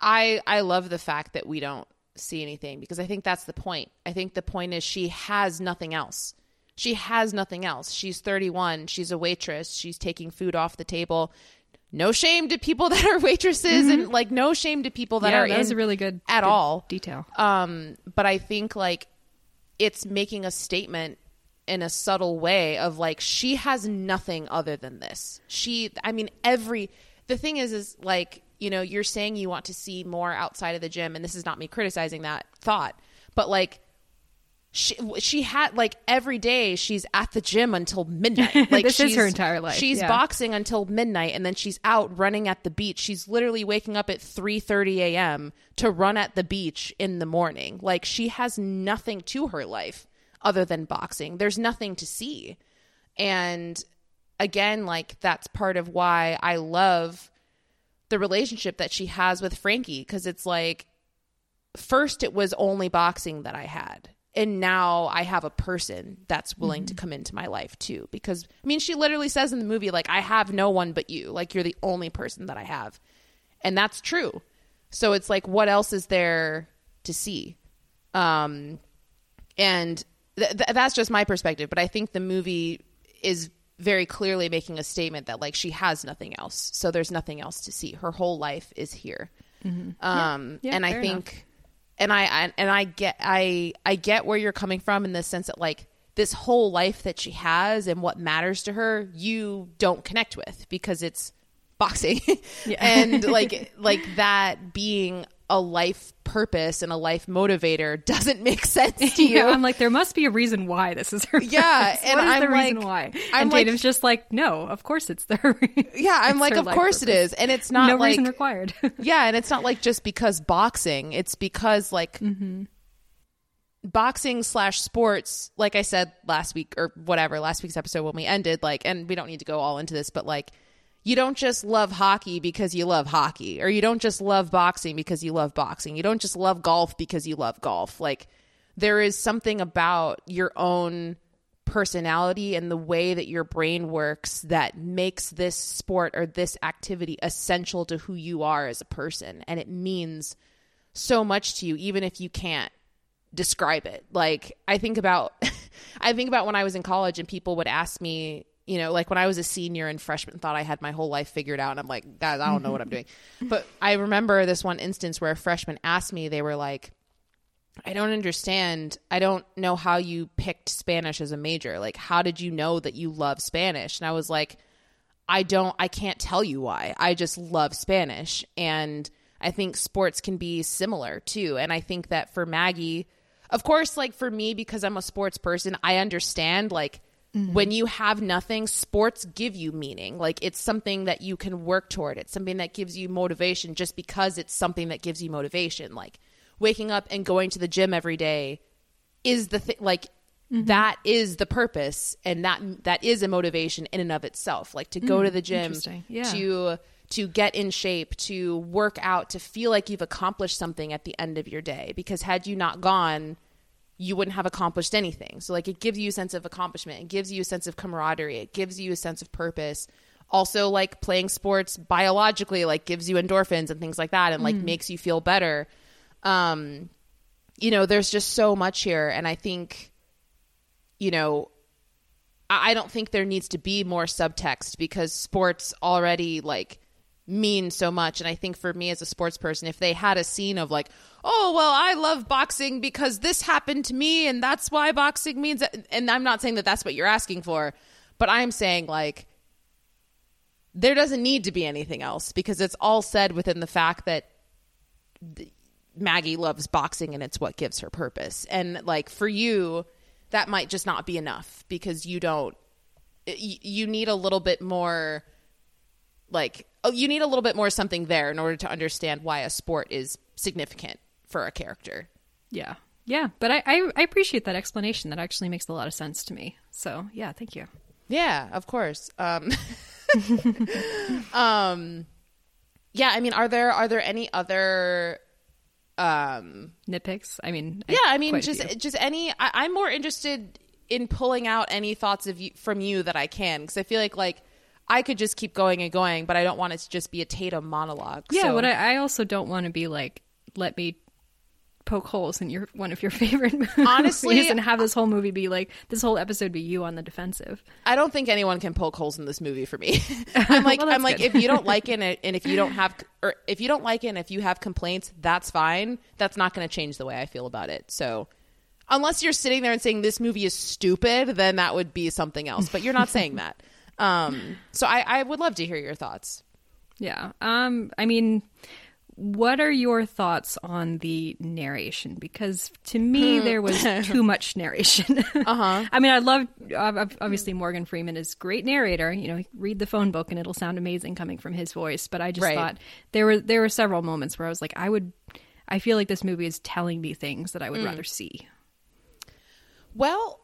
I I love the fact that we don't see anything because I think that's the point. I think the point is she has nothing else. She has nothing else. She's 31. She's a waitress. She's taking food off the table. No shame to people that are waitresses and like no shame to people that yeah, are that in a really good at good all. detail. Um, but I think like it's making a statement in a subtle way of like she has nothing other than this. She, I mean, every the thing is, is like you know, you're saying you want to see more outside of the gym, and this is not me criticizing that thought, but like. She she had like every day she's at the gym until midnight. Like This is her entire life, She's yeah. boxing until midnight, and then she's out running at the beach. She's literally waking up at three thirty a.m. to run at the beach in the morning. Like she has nothing to her life other than boxing. There's nothing to see, and again, like that's part of why I love the relationship that she has with Frankie because it's like first it was only boxing that I had and now I have a person that's willing to come into my life too because I mean she literally says in the movie like I have no one but you. Like you're the only person that I have. And that's true. So it's like what else is there to see? Um and th- th- that's just my perspective but I think the movie is very clearly making a statement that like she has nothing else. So there's nothing else to see. Her whole life is here. Um Yeah, and I think and I, I and I get I I get where you're coming from in the sense that like this whole life that she has and what matters to her you don't connect with because it's boxing. And like like that being a life purpose and a life motivator doesn't make sense to you Yeah, I'm like, there must be a reason why this is her. Yeah, purpose. and I'm the reason like- why? I'm and like- Tatum's just like, no, of course it's the. yeah i'm like of course it purpose. is and it's not no like reason required. yeah and it's not like just because boxing it's because like mm-hmm. boxing slash sports like i said last week or whatever last week's episode when we ended like and we don't need to go all into this but like you don't just love hockey because you love hockey or you don't just love boxing because you love boxing. You don't just love golf because you love golf. Like there is something about your own personality and the way that your brain works that makes this sport or this activity essential to who you are as a person. And it means so much to you even if you can't describe it. Like i think about i think about when i was in college and people would ask me you know like when i was a senior and freshman thought i had my whole life figured out and i'm like guys i don't know what i'm doing but i remember this one instance where a freshman asked me they were like I don't understand. I don't know how you picked Spanish as a major. Like, how did you know that you love Spanish? And I was like, I don't, I can't tell you why. I just love Spanish. And I think sports can be similar too. And I think that for Maggie, of course, like for me, because I'm a sports person, I understand like Mm-hmm. when you have nothing, sports give you meaning. Like it's something that you can work toward. It's something that gives you motivation just because it's something that gives you motivation. Like waking up and going to the gym every day is the thing like mm-hmm. that is the purpose and that that is a motivation in and of itself like to go mm, to the gym. Yeah. to to get in shape to work out to feel like you've accomplished something at the end of your day because had you not gone you wouldn't have accomplished anything. So like it gives you a sense of accomplishment. It gives you a sense of camaraderie. It gives you a sense of purpose. Also like playing sports biologically like gives you endorphins and things like that and like makes you feel better. Um you know there's just so much here. And i think you know I I don't think there needs to be more subtext because sports already like mean so much and I think for me as a sports person if they had a scene of like oh well I love boxing because this happened to me and that's why boxing means and I'm not saying that that's what you're asking for but I'm saying like there doesn't need to be anything else because it's all said within the fact that Maggie loves boxing and it's what gives her purpose. And like for you, that might just not be enough because you don't you need a little bit more like oh, you need a little bit more something there in order to understand why a sport is significant for a character. yeah, yeah, but I, I I appreciate that explanation. That actually makes a lot of sense to me. So yeah, thank you. Yeah, of course. Um um yeah, I mean are there are there any other um Nitpicks. I mean, yeah i mean just just any I, i'm more interested in pulling out any thoughts of you from you that i can because i feel like like i could just keep going and going but i don't want it to just be a tatum monologue. Yeah. so, What I, I also don't want to be like, let me poke holes in your one of your favorite movies Honestly, and have this whole movie be like this whole episode be you on the defensive. i don't think anyone can poke holes in this movie for me. I'm like Well, i'm like if you don't like it and- and if you don't have or if you don't like it and if you have complaints that's fine. That's not going to change the way i feel about it. So unless you're sitting there and saying this movie is stupid then that would be something else but you're not saying that um so i i would love to hear your thoughts Yeah. Um. I mean, what are your thoughts on the narration? Because to me, Hmm. there was too much narration. uh huh. I mean, I love obviously Morgan Freeman is great narrator. You know, read the phone book and it'll sound amazing coming from his voice. But I just Right. thought there were there were several moments where I was like, I would. I feel like this movie is telling me things that I would rather see. Well,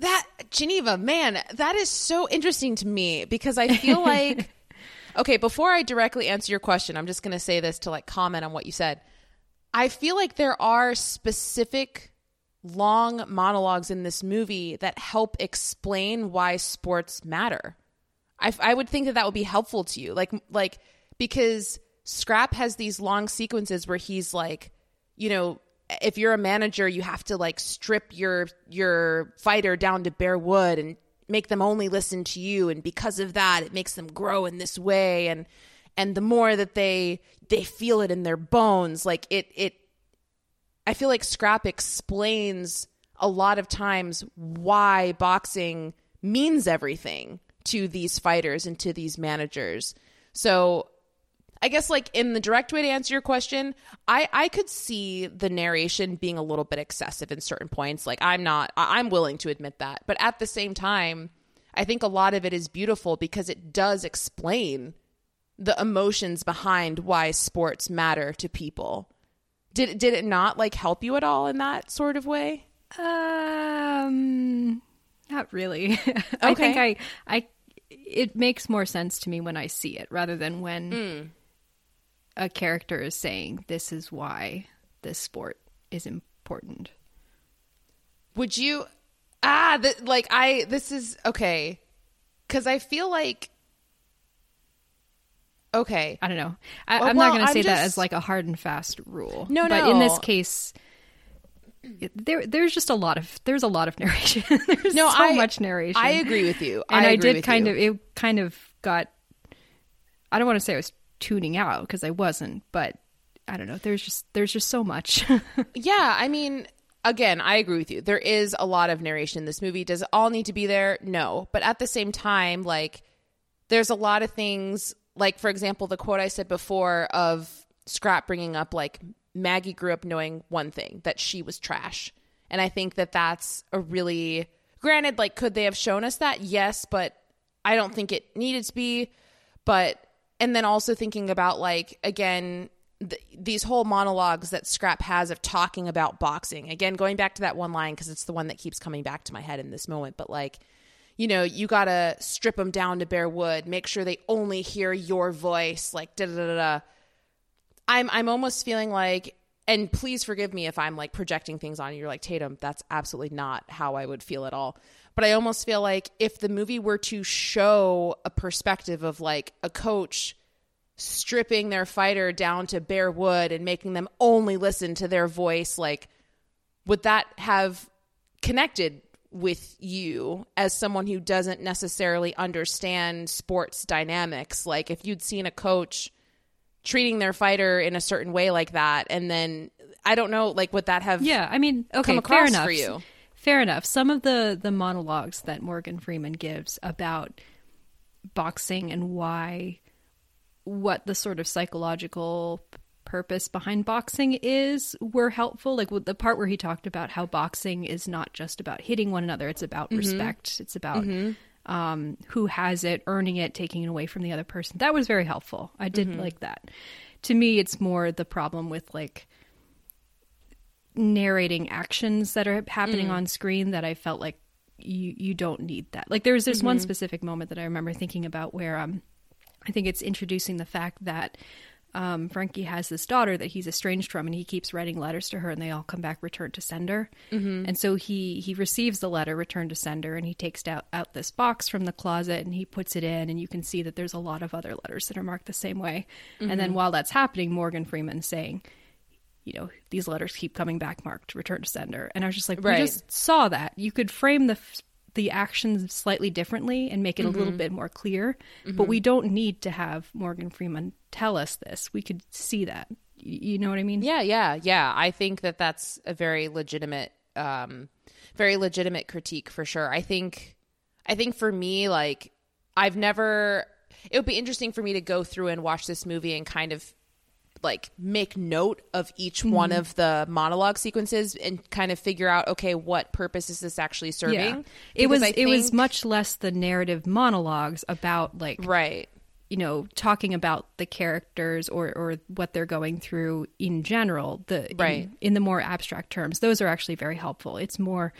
that Geneva, man, that is so interesting to me because I feel like Okay, before I directly answer your question, I'm just going to say this to like comment on what you said. I feel like there are specific long monologues in this movie that help explain why sports matter. I, I would think that that would be helpful to you, like like because Scrap has these long sequences where he's like, you know, if you're a manager, you have to like strip your your fighter down to bare wood and make them only listen to you and because of that it makes them grow in this way and and the more that they they feel it in their bones like it it I feel like Scrap explains a lot of times why boxing means everything to these fighters and to these managers. So I guess like in the direct way to answer your question, I I could see the narration being a little bit excessive in certain points. Like I'm not I'm willing to admit that. But at the same time, I think a lot of it is beautiful because it does explain the emotions behind why sports matter to people. Did did it not like help you at all in that sort of way? Um, not really. I think I, I, it makes more sense to me when I see it rather than when Mm. A character is saying, "This is why this sport is important." Would you ah th- like I this is okay cuz I feel like okay. I don't know. I, Well, I'm not going to say that as like a hard and fast rule. No, But in this case, there there's just a lot of there's a lot of narration. there's No, so I- much narration. I agree with you. and I, I, did kind you. of it kind of got. I don't want to say I was tuning out because I wasn't, but I don't know. There's just there's just so much. Yeah, I mean, again, I agree with you. There is a lot of narration in this movie. Does it all need to be there? No. But at the same time, like, there's a lot of things, like, for example, the quote I said before of Scrap bringing up, like, Maggie grew up knowing one thing that she was trash. And I think that that's a really, granted, like, could they have shown us that? Yes, but I don't think it needed to be. But, and then also thinking about, like, again, th- these whole monologues that Scrap has of talking about boxing. Again, going back to that one line because it's the one that keeps coming back to my head in this moment. But like, you know, you gotta strip them down to bare wood. Make sure they only hear your voice. Like da da da da. I'm I'm almost feeling like, and please forgive me if I'm like projecting things on you. You're like Tatum. That's absolutely not how I would feel at all. But I almost feel like if the movie were to show a perspective of like a coach stripping their fighter down to bare wood and making them only listen to their voice like would that have connected with you as someone who doesn't necessarily understand sports dynamics like if you'd seen a coach treating their fighter in a certain way like that and then i don't know like would that have yeah, I mean, okay, come fair across enough. for you? Fair enough. Some of the the monologues that Morgan Freeman gives about boxing and why what the sort of psychological purpose behind boxing is were helpful. Like with the part where he talked about how boxing is not just about hitting one another it's about mm-hmm. respect. It's about mm-hmm. um, who has it earning it taking it away from the other person. That was very helpful. I did mm-hmm. like that. To me it's more the problem with like narrating actions that are happening on screen that I felt like you you don't need that. Like there's this one specific moment that I remember thinking about where um I think it's introducing the fact that um, Frankie has this daughter that he's estranged from, and he keeps writing letters to her, and they all come back returned to sender. Mm-hmm. And so he he receives the letter returned to sender, and he takes out out this box from the closet, and he puts it in, and you can see that there's a lot of other letters that are marked the same way. And then while that's happening, Morgan Freeman's saying, you know, these letters keep coming back marked return to sender. And I was just like, Right. we just saw that. You could frame the f- the actions slightly differently and make it a Mm-hmm. little bit more clear, but we don't need to have Morgan Freeman tell us this. We could see that. You know what I mean? Yeah, yeah, yeah. I think that that's a very legitimate, um, very legitimate critique for sure. I think, I think for me, like, I've never. It would be interesting for me to go through and watch this movie and kind of like make note of each one Mm-hmm. of the monologue sequences and kind of figure out okay what purpose is this actually serving Yeah. It was I it was much less the narrative monologues about like right you know talking about the characters or or what they're going through in general the in- Right. in, the more abstract terms those are actually very helpful it's more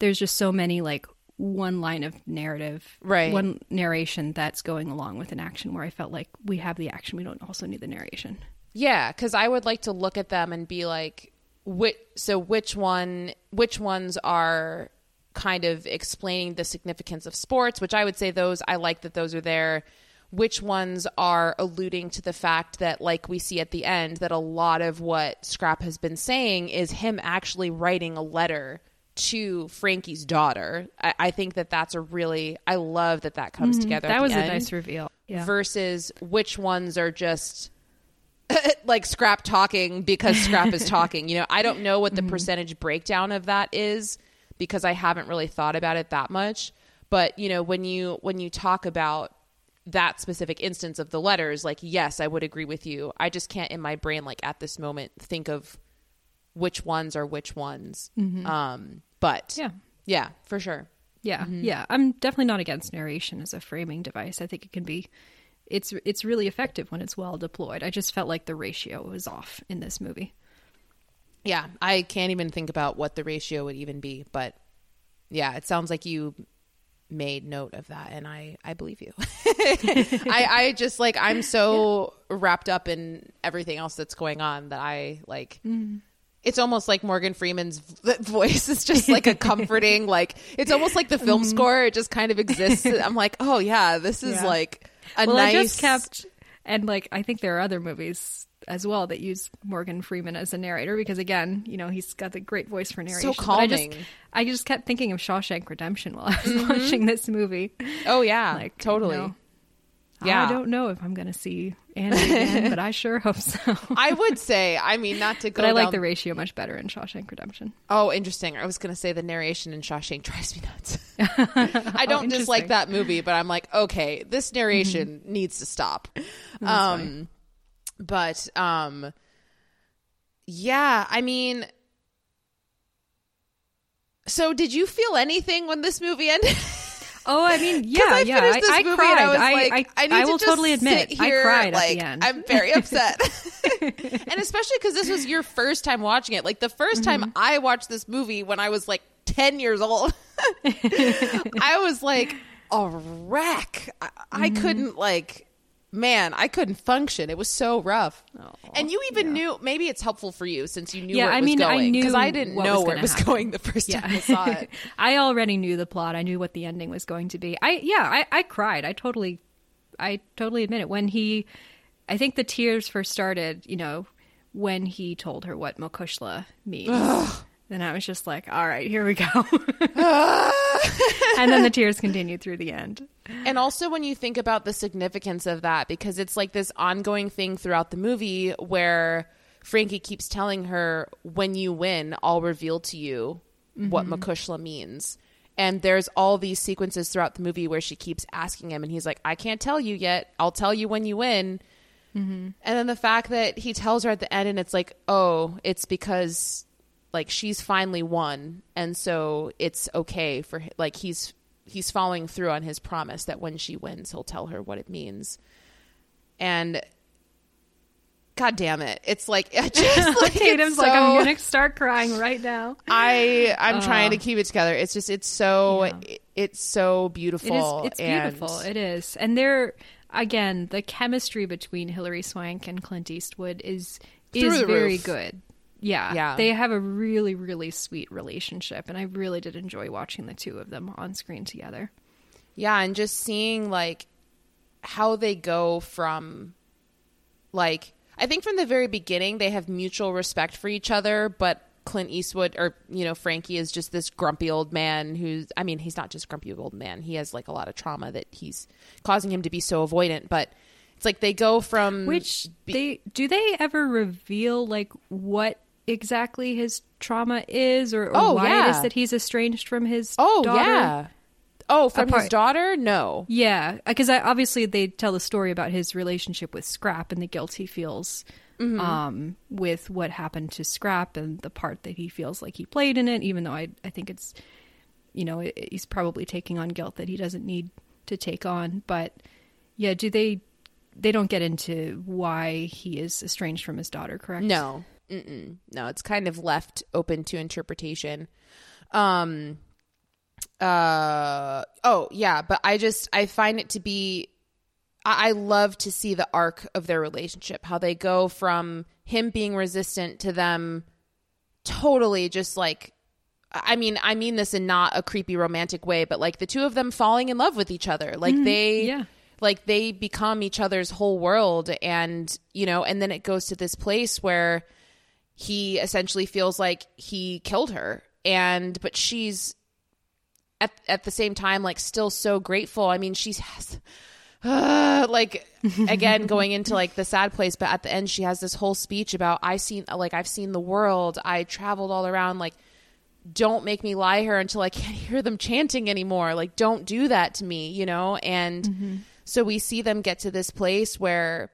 there's just so many like one line of narrative, Right. One narration that's going along with an action where I felt like we have the action, we don't also need the narration. Yeah, because I would like to look at them and be like, which, so which one, which ones are kind of explaining the significance of sports? Which I would say those I like that those are there. Which ones are alluding to the fact that, like we see at the end, that a lot of what Scrap has been saying is him actually writing a letter to Frankie's daughter. I, I think that that's a really, I love that that comes mm-hmm. together. at That was a end nice reveal. Yeah. versus which ones are just like scrap talking because scrap is talking you know i don't know what the percentage breakdown of that is because i haven't really thought about it that much but you know when you when you talk about that specific instance of the letters like yes i would agree with you i just can't in my brain like at this moment think of which ones are which ones um but yeah. yeah for sure Yeah, Mm-hmm. yeah. I'm definitely not against narration as a framing device. I think it can be it's it's really effective when it's well deployed. I just felt like the ratio was off in this movie. Yeah, I can't even think about what the ratio would even be, but yeah, it sounds like you made note of that and I I believe you. I I just like I'm so wrapped up in everything else that's going on that I like mm-hmm. it's almost like Morgan Freeman's voice is just like a comforting like it's almost like the film mm-hmm. score it just kind of exists. I'm like, "Oh yeah, this is Yeah. like a well, nice I just kept and like I think there are other movies as well that use Morgan Freeman as a narrator because again, you know, he's got the great voice for narration. But I just, calming. I just kept thinking of Shawshank Redemption while I was mm-hmm. watching this movie. Oh yeah, Like totally. you know, Yeah. I don't know if I'm going to see Andy again, but I sure hope so. I would say, I mean, not to go but I like the ratio much better in Shawshank Redemption. Oh, interesting. I was going to say the narration in Shawshank drives me nuts. I don't dislike that movie, but I'm like, okay, this narration needs to stop. Um, but um, yeah, I mean, so did you feel anything when this movie ended? Oh, I mean, yeah, I yeah. finished I, this I movie cried. and I was I, like, I, I, need I to will just totally admit, sit here, I cried like, at the end. I'm very upset, and especially because this was your first time watching it. Like the 1st Mm-hmm. time I watched this movie when I was like ten years old, I was like a wreck. I, I Mm-hmm. couldn't like. Man, I couldn't function. It was so rough. and you even knew maybe it's helpful for you since you knew Yeah, I mean, I going knew I didn't know where it was happen. going the first time I saw it. I already knew the plot. I knew what the ending was going to be. I yeah, I, I cried. I totally I totally admit it. When he I think the tears first started, you know, when he told her what Mo Cuishle means. Then I was just like, all right, here we go. and then the tears continued through the end. And also when you think about the significance of that, because it's like this ongoing thing throughout the movie where Frankie keeps telling her, when you win, I'll reveal to you what mm-hmm. Mo Cuishle means. And there's all these sequences throughout the movie where she keeps asking him, and he's like, I can't tell you yet. I'll tell you when you win. Mm-hmm. And then the fact that he tells her at the end, and it's like, oh, it's because like she's finally won, and so it's okay for like he's he's following through on his promise that when she wins, he'll tell her what it means. And God damn it, it's like I just like Tatum's it's like, I'm gonna start crying right now. I I'm uh-huh. trying to keep it together. It's just it's so Yeah. it- it's so beautiful. It is. It's and- beautiful. It is, and there again, the chemistry between Hilary Swank and Clint Eastwood is is very roof. good. Yeah, Yeah. They have a really, really sweet relationship, and I really did enjoy watching the two of them on screen together. Yeah, and just seeing like how they go from like I think from the very beginning they have mutual respect for each other, but Clint Eastwood or you know Frankie is just this grumpy old man who's I mean he's not just grumpy old man. He has like a lot of trauma that he's causing him to be so avoidant, but it's like they go from Which they do they ever reveal like what exactly his trauma is, or, or Oh, why it yeah. is that he's estranged from his Oh daughter? yeah. Oh, from his daughter? No. Yeah, because I obviously they tell the story about his relationship with Scrap and the guilt he feels Mm-hmm. um, with what happened to Scrap and the part that he feels like he played in it. Even though I, I think it's, you know, it, he's probably taking on guilt that he doesn't need to take on. But yeah, do they? They don't get into why he is estranged from his daughter, correct? No, Mm-mm. no, it's kind of left open to interpretation. Um, uh oh yeah but i just i find it to be I, I love to see the arc of their relationship how they go from him being resistant to them totally just like I mean, I mean this in not a creepy romantic way, but like the two of them falling in love with each other. Like mm-hmm. they yeah. like they become each other's whole world and, you know, and then it goes to this place where he essentially feels like he killed her and but she's at at the same time like still so grateful. I mean, she has uh, like again going into like the sad place but at the end she has this whole speech about i seen like i've seen the world i traveled all around like don't make me lie here until I can't hear them chanting anymore. Like, don't do that to me, you know? And mm-hmm. so we see them get to this place where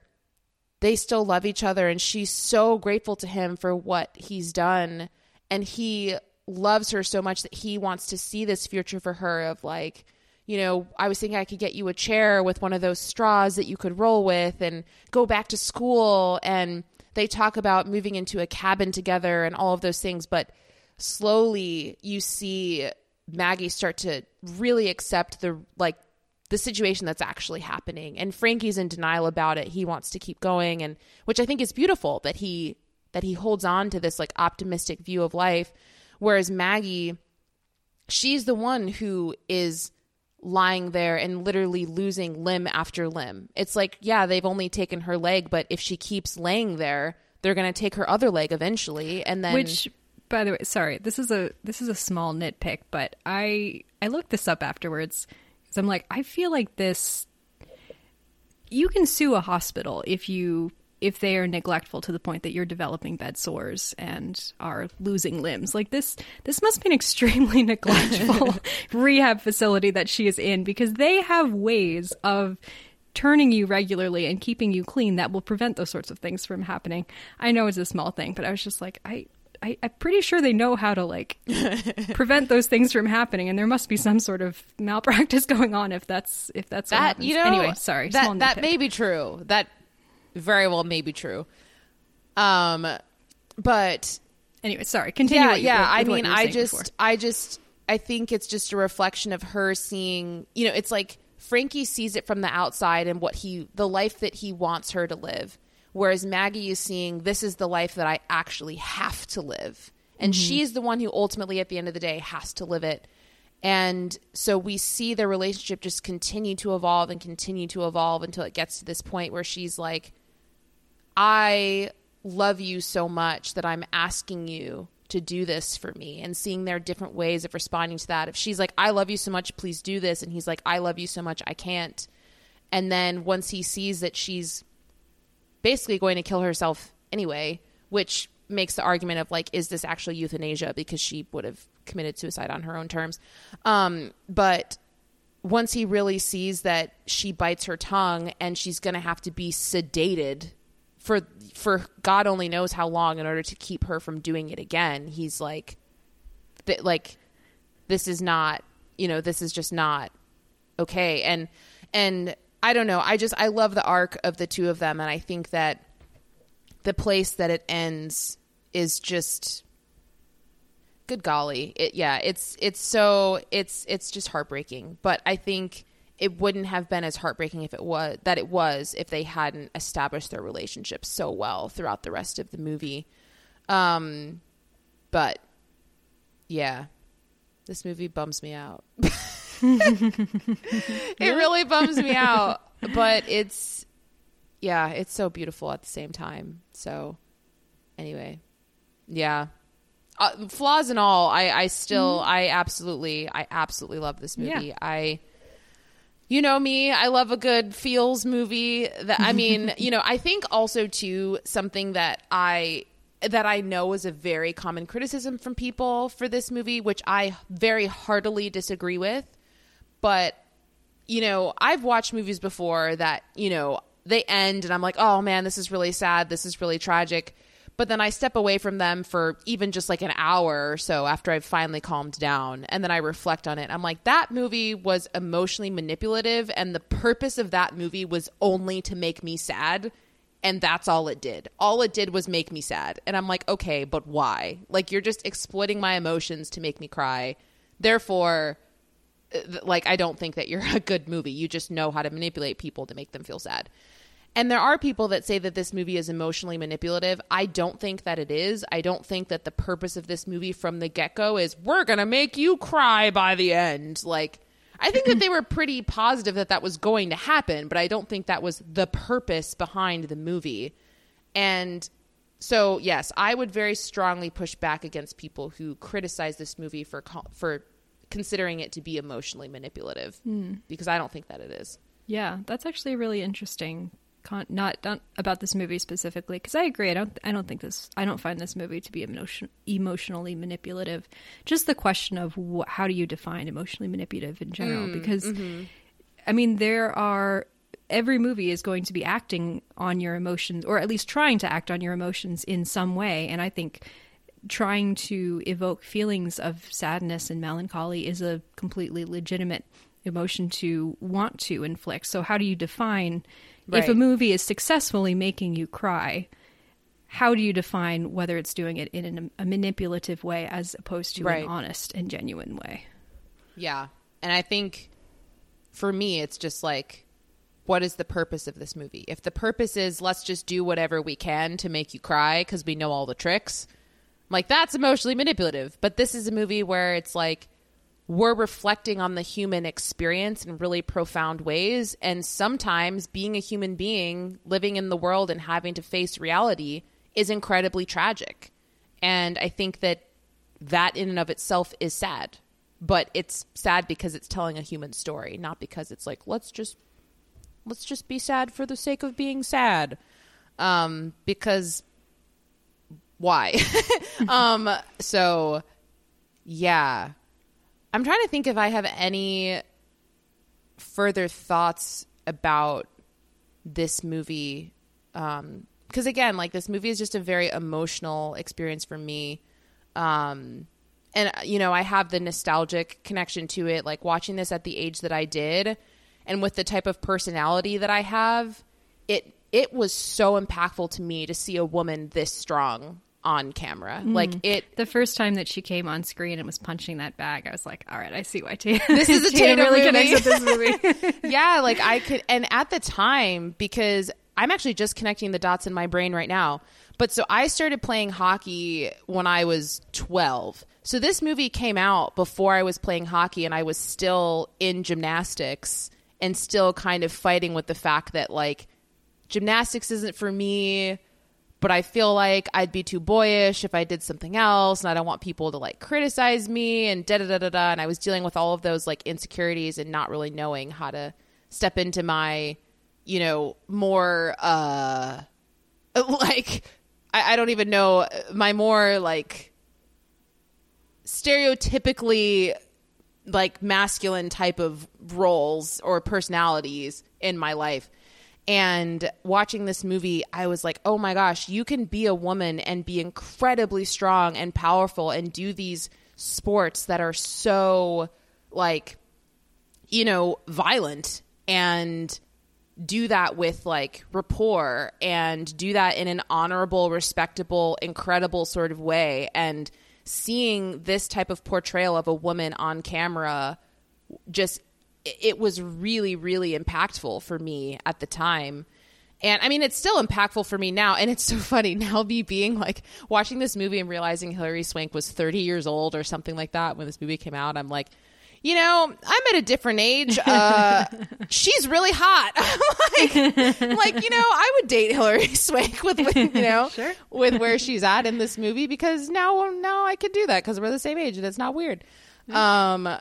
they still love each other and she's so grateful to him for what he's done. And he loves her so much that he wants to see this future for her of like, you know, I was thinking I could get you a chair with one of those straws that you could roll with and go back to school. And they talk about moving into a cabin together and all of those things. But slowly you see Maggie start to really accept the like the situation that's actually happening and Frankie's in denial about it. He wants to keep going and which I think is beautiful that he that he holds on to this like optimistic view of life whereas Maggie she's the one who is lying there and literally losing limb after limb. It's like, yeah, they've only taken her leg, but if she keeps laying there, they're going to take her other leg eventually and then Which by the way, sorry, this is a this is a small nitpick, but I I looked this up afterwards because I'm like, I feel like this. You can sue a hospital if you if they are neglectful to the point that you're developing bed sores and are losing limbs. Like this this must be an extremely neglectful rehab facility that she is in because they have ways of turning you regularly and keeping you clean that will prevent those sorts of things from happening. I know it's a small thing, but I was just like, I I, am pretty sure they know how to like prevent those things from happening, and there must be some sort of malpractice going on if that's if that's that. you know, anyway, sorry, that that may be true. That very well may be true. Um, but anyway, sorry. Continue. Yeah, you, yeah. I mean, I just, before. I just, I think it's just a reflection of her seeing. You know, it's like Frankie sees it from the outside and what he, the life that he wants her to live Whereas Maggie is seeing this is the life that I actually have to live. And mm-hmm. she's the one who ultimately, at the end of the day, has to live it. And so we see their relationship just continue to evolve and continue to evolve until it gets to this point where she's like, I love you so much that I'm asking you to do this for me and seeing their different ways of responding to that. If she's like, I love you so much, please do this. And he's like, I love you so much, I can't. And then once he sees that she's basically going to kill herself anyway, which makes the argument of like, is this actually euthanasia because she would have committed suicide on her own terms. Um, but once he really sees that she bites her tongue and she's going to have to be sedated for for God only knows how long in order to keep her from doing it again, he's like, that like, this is not, you know, this is just not okay. And and I don't know. I just I love the arc of the two of them, and I think that the place that it ends is just good golly. It yeah, it's it's so it's it's just heartbreaking. But I think it wouldn't have been as heartbreaking if it was that it was if they hadn't established their relationship so well throughout the rest of the movie. Um but yeah. This movie bums me out. it really bums me out, but it's yeah, it's so beautiful at the same time. So anyway, yeah. Uh, flaws and all, I I still mm-hmm. I absolutely I absolutely love this movie. Yeah. I you know me, I love a good feels movie. That I mean, you know, I think also too something that I that I know is a very common criticism from people for this movie, which I very heartily disagree with, but, you know, I've watched movies before that, you know, they end and I'm like, oh man, this is really sad. This is really tragic. But then I step away from them for even just like an hour or so after I've finally calmed down. And then I reflect on it. I'm like, that movie was emotionally manipulative. And the purpose of that movie was only to make me sad. And that's all it did. All it did was make me sad. And I'm like, okay, but why? Like, you're just exploiting my emotions to make me cry. Therefore, like I don't think that you're a good movie. You just know how to manipulate people to make them feel sad. And there are people that say that this movie is emotionally manipulative. I don't think that it is. I don't think that the purpose of this movie from the get go is we're going to make you cry by the end. Like, I think that they were pretty positive that that was going to happen, but I don't think that was the purpose behind the movie. And so, yes, I would very strongly push back against people who criticize this movie for for considering it to be emotionally manipulative mm. because I don't think that it is. Yeah, that's actually really interesting con- not, not about this movie specifically because I agree. I don't I don't think this I don't find this movie to be emotion, emotionally manipulative. Just the question of wh- how do you define emotionally manipulative in general? Mm, because mm-hmm. I mean there are every movie is going to be acting on your emotions or at least trying to act on your emotions in some way and I think trying to evoke feelings of sadness and melancholy is a completely legitimate emotion to want to inflict. So how do you define Right. If a movie is successfully making you cry, how do you define whether it's doing it in an, a manipulative way as opposed to right. an honest and genuine way? Yeah. And I think for me, it's just like, what is the purpose of this movie? If the purpose is let's just do whatever we can to make you cry because we know all the tricks, like, that's emotionally manipulative. But this is a movie where it's like, we're reflecting on the human experience in really profound ways. And sometimes being a human being, living in the world and having to face reality is incredibly tragic. And I think that that in and of itself is sad. But it's sad because it's telling a human story, not because it's like, let's just let's just be sad for the sake of being sad. Um, because why? um, so yeah I'm trying to think if I have any further thoughts about this movie. Um, because again, like this movie is just a very emotional experience for me. Um, and you know, I have the nostalgic connection to it, like watching this at the age that I did, and with the type of personality that I have, it it was so impactful to me to see a woman this strong on camera. Mm. Like it. The first time that she came on screen and was punching that bag, I was like, "All right, I see why Tatum." This is a Tatum, really movie. connects with this movie. yeah, like I could, and at the time, because I'm actually just connecting the dots in my brain right now. But so I started playing hockey when I was 12. So this movie came out before I was playing hockey, and I was still in gymnastics and still kind of fighting with the fact that like gymnastics isn't for me but I feel like I'd be too boyish if I did something else, and I don't want people to like criticize me and da da da da da. And I was dealing with all of those like insecurities and not really knowing how to step into my, you know, more uh, like I, I don't even know my more like stereotypically like masculine type of roles or personalities in my life and watching this movie, I was like, oh my gosh, you can be a woman and be incredibly strong and powerful and do these sports that are so, like, you know, violent and do that with like rapport and do that in an honorable, respectable, incredible sort of way. And seeing this type of portrayal of a woman on camera just it was really, really impactful for me at the time. And I mean, it's still impactful for me now. And it's so funny now, me being like watching this movie and realizing Hilary Swank was 30 years old or something like that when this movie came out. I'm like, you know, I'm at a different age. Uh, she's really hot. like, like, you know, I would date Hilary Swank with, with you know, sure. with where she's at in this movie because now, now I can do that because we're the same age and it's not weird. Mm-hmm. Um,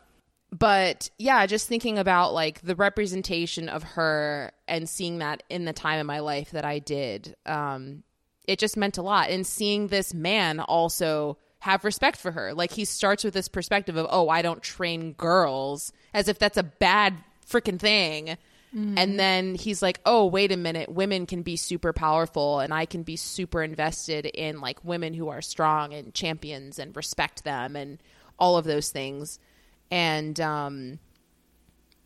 but yeah, just thinking about like the representation of her and seeing that in the time in my life that I did, um, it just meant a lot. And seeing this man also have respect for her. Like he starts with this perspective of, oh, I don't train girls, as if that's a bad freaking thing. Mm-hmm. And then he's like, oh, wait a minute, women can be super powerful and I can be super invested in like women who are strong and champions and respect them and all of those things and um,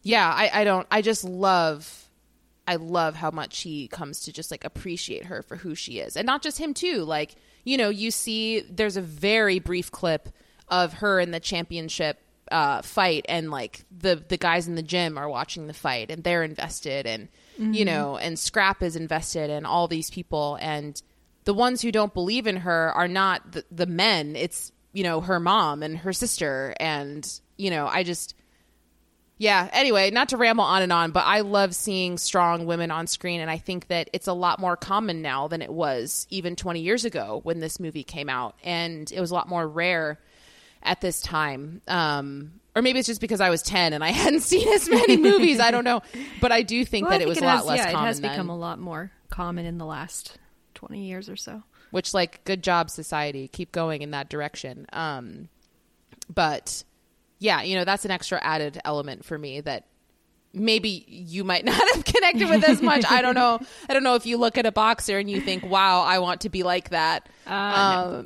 yeah, I, I don't. I just love. I love how much he comes to just like appreciate her for who she is, and not just him too. Like you know, you see, there's a very brief clip of her in the championship uh, fight and like the the guys in the gym are watching the fight and they're invested and Mm-hmm. you know and scrap is invested and all these people and the ones who don't believe in her are not the, the men it's you know her mom and her sister and you know i just yeah anyway not to ramble on and on but i love seeing strong women on screen and i think that it's a lot more common now than it was even 20 years ago when this movie came out and it was a lot more rare at this time um or maybe it's just because I was 10 and I hadn't seen as many movies. I don't know. But I do think Well, I that it think was a lot has, less yeah, common it has then. become a lot more common in the last 20 years or so. Which like good job society. Keep going in that direction. Um but yeah you know that's an extra added element for me that maybe you might not have connected with as much i don't know i don't know if you look at a boxer and you think wow i want to be like that Uh,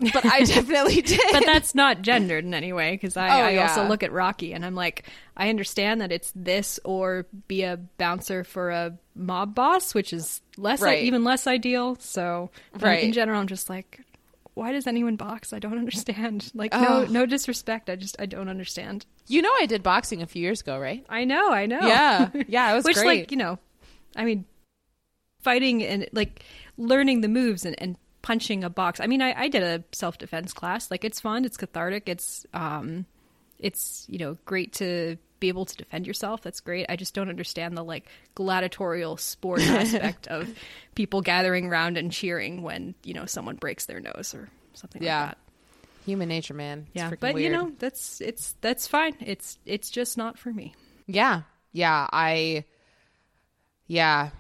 um, but i definitely did But that's not gendered in any way because I, Oh, I also look at Rocky and I'm like, I understand that it's this or be a bouncer for a mob boss, which is less, Right. even less ideal. So, Right. in general, I'm just like, why does anyone box? I don't understand. Like, Oh. no, no disrespect. I just, I don't understand. you know i did boxing a few years ago right I know, I know. yeah yeah it was Which, great like, you know, I mean, fighting and like learning the moves and, and punching a box. I mean, I, I did a self defense class. Like, it's fun. It's cathartic. It's, um, it's you know great to be able to defend yourself. That's great. I just don't understand the like gladiatorial sport aspect of people gathering around and cheering when you know someone breaks their nose or something Yeah. like that. human nature man It's Yeah, freaking but you know that's it's that's fine. It's it's just not for me. Yeah, yeah. I, yeah,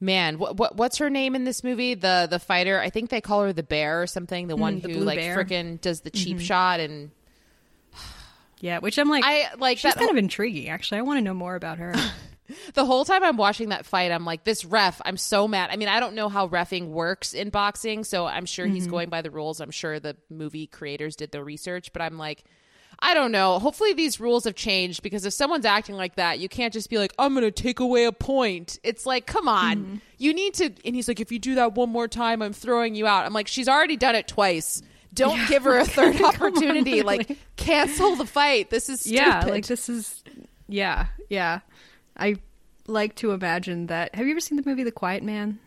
man. What what what's her name in this movie? The the fighter. I think they call her the bear or something. The one Mm, the who like. Mm-hmm. frickin' does the cheap shot and Yeah, which I'm like, I like she's kind of intriguing. Actually, I want to know more about her. the whole time I'm watching that fight, I'm like, this ref. I'm so mad. I mean, I don't know how refing works in boxing, so I'm sure Mm-hmm. he's going by the rules. I'm sure the movie creators did the research, but I'm like. I don't know. Hopefully these rules have changed because if someone's acting like that, you can't just be like, I'm going to take away a point. It's like, come on. Mm-hmm. You need to. And he's like, if you do that one more time, I'm throwing you out. I'm like, she's already done it twice. Don't give her a third opportunity. like, cancel the fight. This is stupid. yeah, like this is yeah, yeah. I like to imagine that. Have you ever seen the movie The Quiet Man?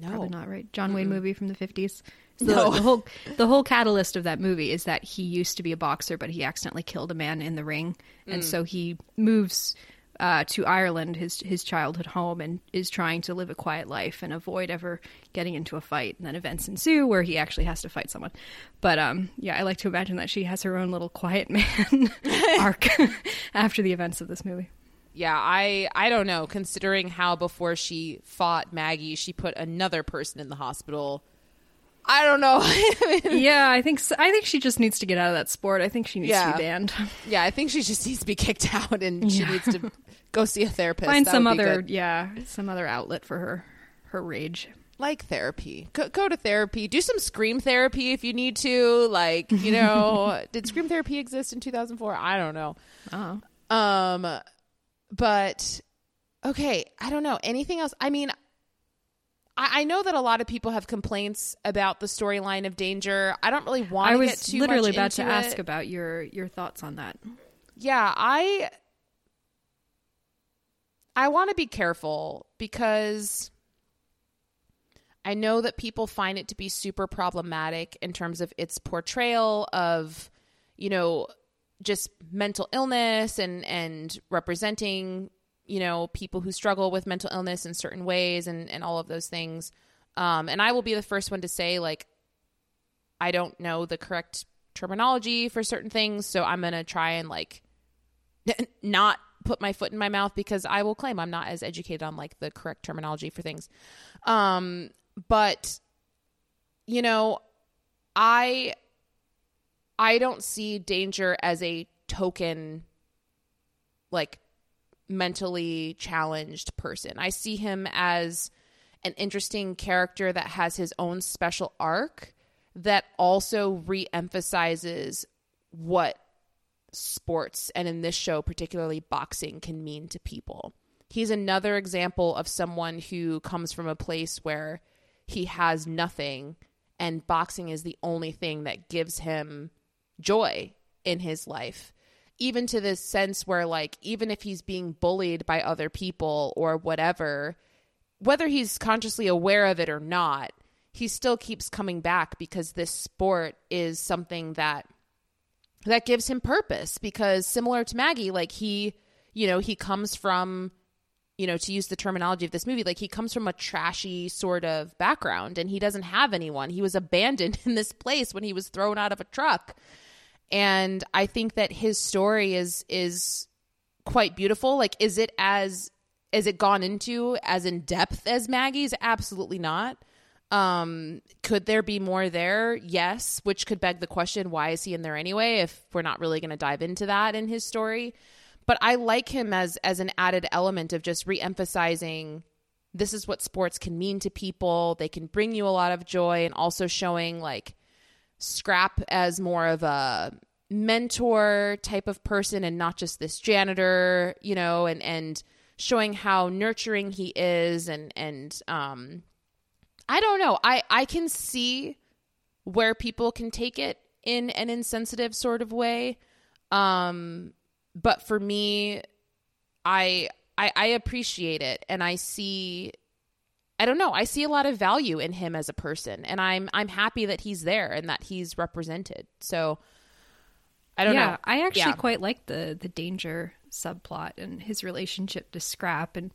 No, probably not, right? John Wayne movie from the fifties. The, No. the whole the whole catalyst of that movie is that he used to be a boxer, but he accidentally killed a man in the ring, Mm. and so he moves uh, to Ireland, his his childhood home, and is trying to live a quiet life and avoid ever getting into a fight. And then events ensue where he actually has to fight someone. But um, yeah, I like to imagine that she has her own little quiet man arc after the events of this movie. Yeah, I I don't know. Considering how before she fought Maggie, she put another person in the hospital. I don't know. yeah, I think so. I think she just needs to get out of that sport. I think she needs to be banned. yeah, I think she just needs to be kicked out, and she Yeah. needs to go see a therapist. Find That some other, good. yeah, some other outlet for her her rage. like therapy. Go, go to therapy. Do some scream therapy if you need to. Like you know, did scream therapy exist in two thousand four? I don't know. Oh, Um, but okay, I don't know anything else. I mean, I, I know that a lot of people have complaints about the storyline of Danger. I don't really want I to was get too literally much about to into ask about your your thoughts on that. Yeah, I I want to be careful because I know that people find it to be super problematic in terms of its portrayal of, you know, just mental illness and and representing, you know, people who struggle with mental illness in certain ways and and all of those things. Um and I will be the first one to say like I don't know the correct terminology for certain things, so I'm going to try and like not put my foot in my mouth because I will claim I'm not as educated on like the correct terminology for things. Um, but you know, I I don't see danger as a token like mentally challenged person. I see him as an interesting character that has his own special arc that also re-emphasizes what sports and in this show particularly boxing can mean to people. He's another example of someone who comes from a place where he has nothing and boxing is the only thing that gives him joy in his life. Even to this sense where like even if he's being bullied by other people or whatever, whether he's consciously aware of it or not, he still keeps coming back because this sport is something that that gives him purpose because similar to Maggie, like he, you know, he comes from you know, to use the terminology of this movie, like he comes from a trashy sort of background and he doesn't have anyone. He was abandoned in this place when he was thrown out of a truck. And I think that his story is is quite beautiful. Like is it as is it gone into as in depth as Maggie's? Absolutely not. Um, could there be more there? Yes, which could beg the question why is he in there anyway if we're not really going to dive into that in his story but I like him as as an added element of just re-emphasizing this is what sports can mean to people. They can bring you a lot of joy and also showing like Scrap as more of a mentor type of person and not just this janitor, you know, and and showing how nurturing he is and and um I don't know. I I can see where people can take it in an insensitive sort of way. Um but for me, I, I I appreciate it, and I see. I don't know. I see a lot of value in him as a person, and I'm I'm happy that he's there and that he's represented. So I don't know. yeah, know. I actually Yeah. quite like the the danger subplot and his relationship to Scrap and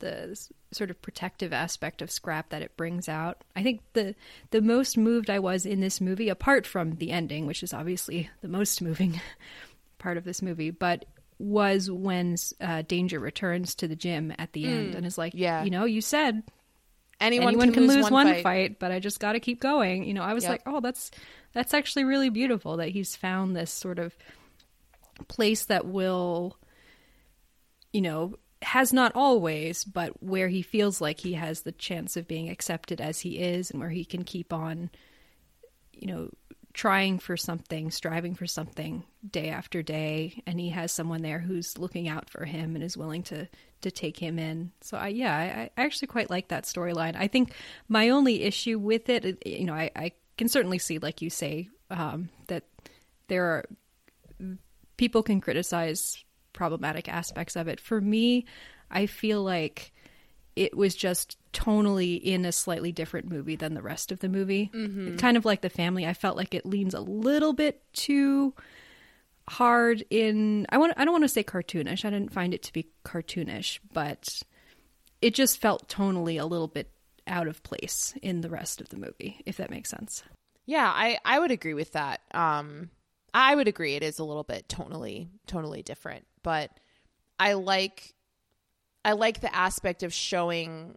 the sort of protective aspect of Scrap that it brings out. I think the the most moved I was in this movie, apart from the ending, which is obviously the most moving part of this movie, but was when uh, Danger returns to the gym at the end and is like, Mm, yeah. you know, you said anyone, anyone, can, lose, one, fight. fight. but I just got to keep going. You know, I was Yep. like, oh, that's that's actually really beautiful that he's found this sort of place that will, you know, has not always, but where he feels like he has the chance of being accepted as he is, and where he can keep on, you know, trying for something, striving for something day after day, and he has someone there who's looking out for him and is willing to to take him in. So I yeah, I, I actually quite like that storyline. I think my only issue with it, you know, I, I can certainly see, like you say, um, that there are people can criticize problematic aspects of it. For me, I feel like it was just tonally in a slightly different movie than the rest of the movie. Kind of like the family. I felt like it leans a little bit too hard in I want I don't want to say cartoonish. I didn't find it to be cartoonish, but it just felt tonally a little bit out of place in the rest of the movie, if that makes sense. Yeah, I I would agree with that. Um, I would agree it is a little bit tonally tonally different, but I like I like the aspect of showing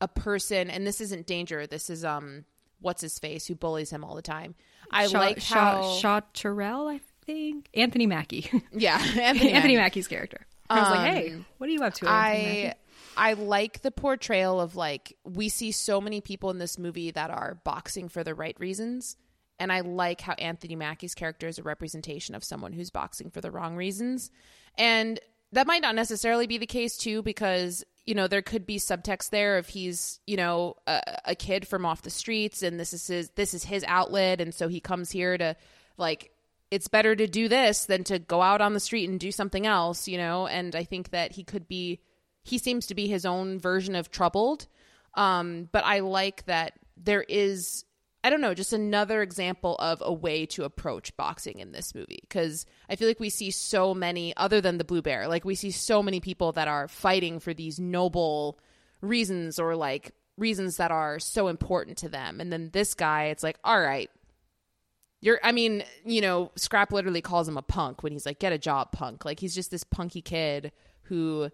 a person, and this isn't danger. This is um, what's his face who bullies him all the time. I Shaw, like how Shaw Terrell, I think Anthony Mackie, yeah Anthony, Mackie. Mackie's character. I was like, hey, what are you up to? Anthony I Mackie? I like the portrayal of like we see so many people in this movie that are boxing for the right reasons. And I like how Anthony Mackie's character is a representation of someone who's boxing for the wrong reasons. And that might not necessarily be the case too, because, you know, there could be subtext there if he's, you know, a, a kid from off the streets and this is his this is his outlet and so he comes here to like it's better to do this than to go out on the street and do something else, you know? And I think that he could be, he seems to be his own version of troubled. Um, but I like that there is, I don't know, just another example of a way to approach boxing in this movie. Cause I feel like we see so many, other than the Blue Bear, like we see so many people that are fighting for these noble reasons or like reasons that are so important to them. And then this guy, it's like, all right, you're, I mean, you know, Scrap literally calls him a punk when he's like, get a job, punk. Like, he's just this punky kid who,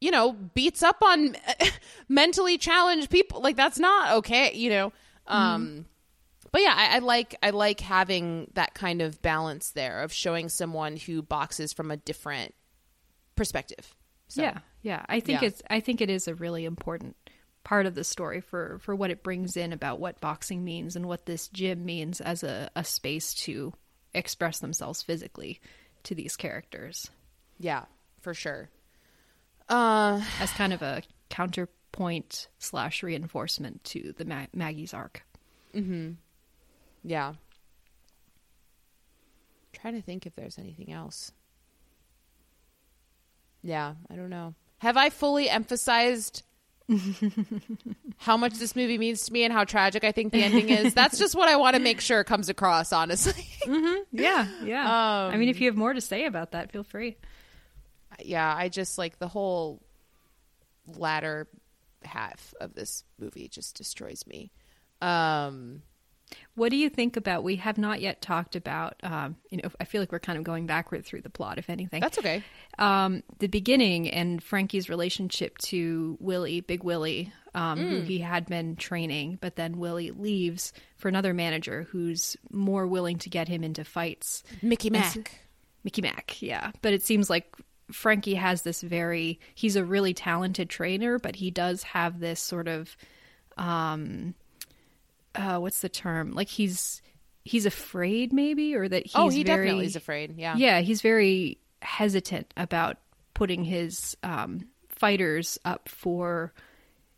you know, beats up on mentally challenged people. Like, that's not okay, you know? Um, but yeah, I, I like, I like having that kind of balance there of showing someone who boxes from a different perspective. So, Yeah, yeah. I think Yeah. it's I think it is a really important part of the story for for what it brings in about what boxing means and what this gym means as a, a space to express themselves physically to these characters yeah, for sure. Uh, as kind of a counterpoint slash reinforcement to the Ma- Maggie's arc. Hmm. yeah. trying to think if there's anything else. Yeah, I don't know. Have I fully emphasized how much this movie means to me and how tragic I think the ending is? That's just what I want to make sure comes across, honestly. Yeah, yeah. I mean, if you have more to say about that, feel free. yeah, I just like the whole latter half of this movie just destroys me. Um What do you think about? We have not yet talked about. Um, you know, I feel like we're kind of going backward through the plot, if anything. that's okay. um, the beginning and Frankie's relationship to Willie, Big Willie, um, Mm. who he had been training, but then Willie leaves for another manager who's more willing to get him into fights. Mickey And Mac. Mickey Mack, yeah. But it seems like Frankie has this very he's a really talented trainer, but he does have this sort of um uh what's the term? Like he's he's afraid maybe or that he's oh, he very definitely is afraid. Yeah. yeah, he's very hesitant about putting his um, fighters up for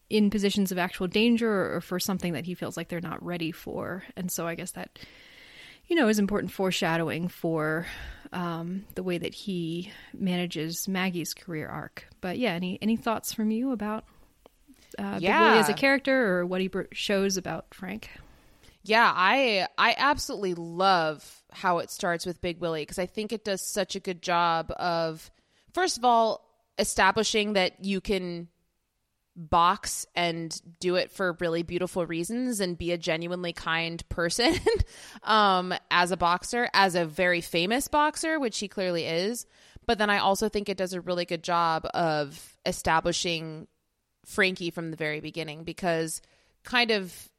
in positions of actual danger or for something that he feels like they're not ready for. And so I guess that you know is important foreshadowing for um, the way that he manages Maggie's career arc. But yeah, any any thoughts from you about uh, Big Willie as a character or what he shows about Frank? Yeah, I I absolutely love how it starts with Big Willie because I think it does such a good job of first of all establishing that you can box and do it for really beautiful reasons and be a genuinely kind person um as a boxer as a very famous boxer which he clearly is. But then I also think it does a really good job of establishing Frankie from the very beginning because kind of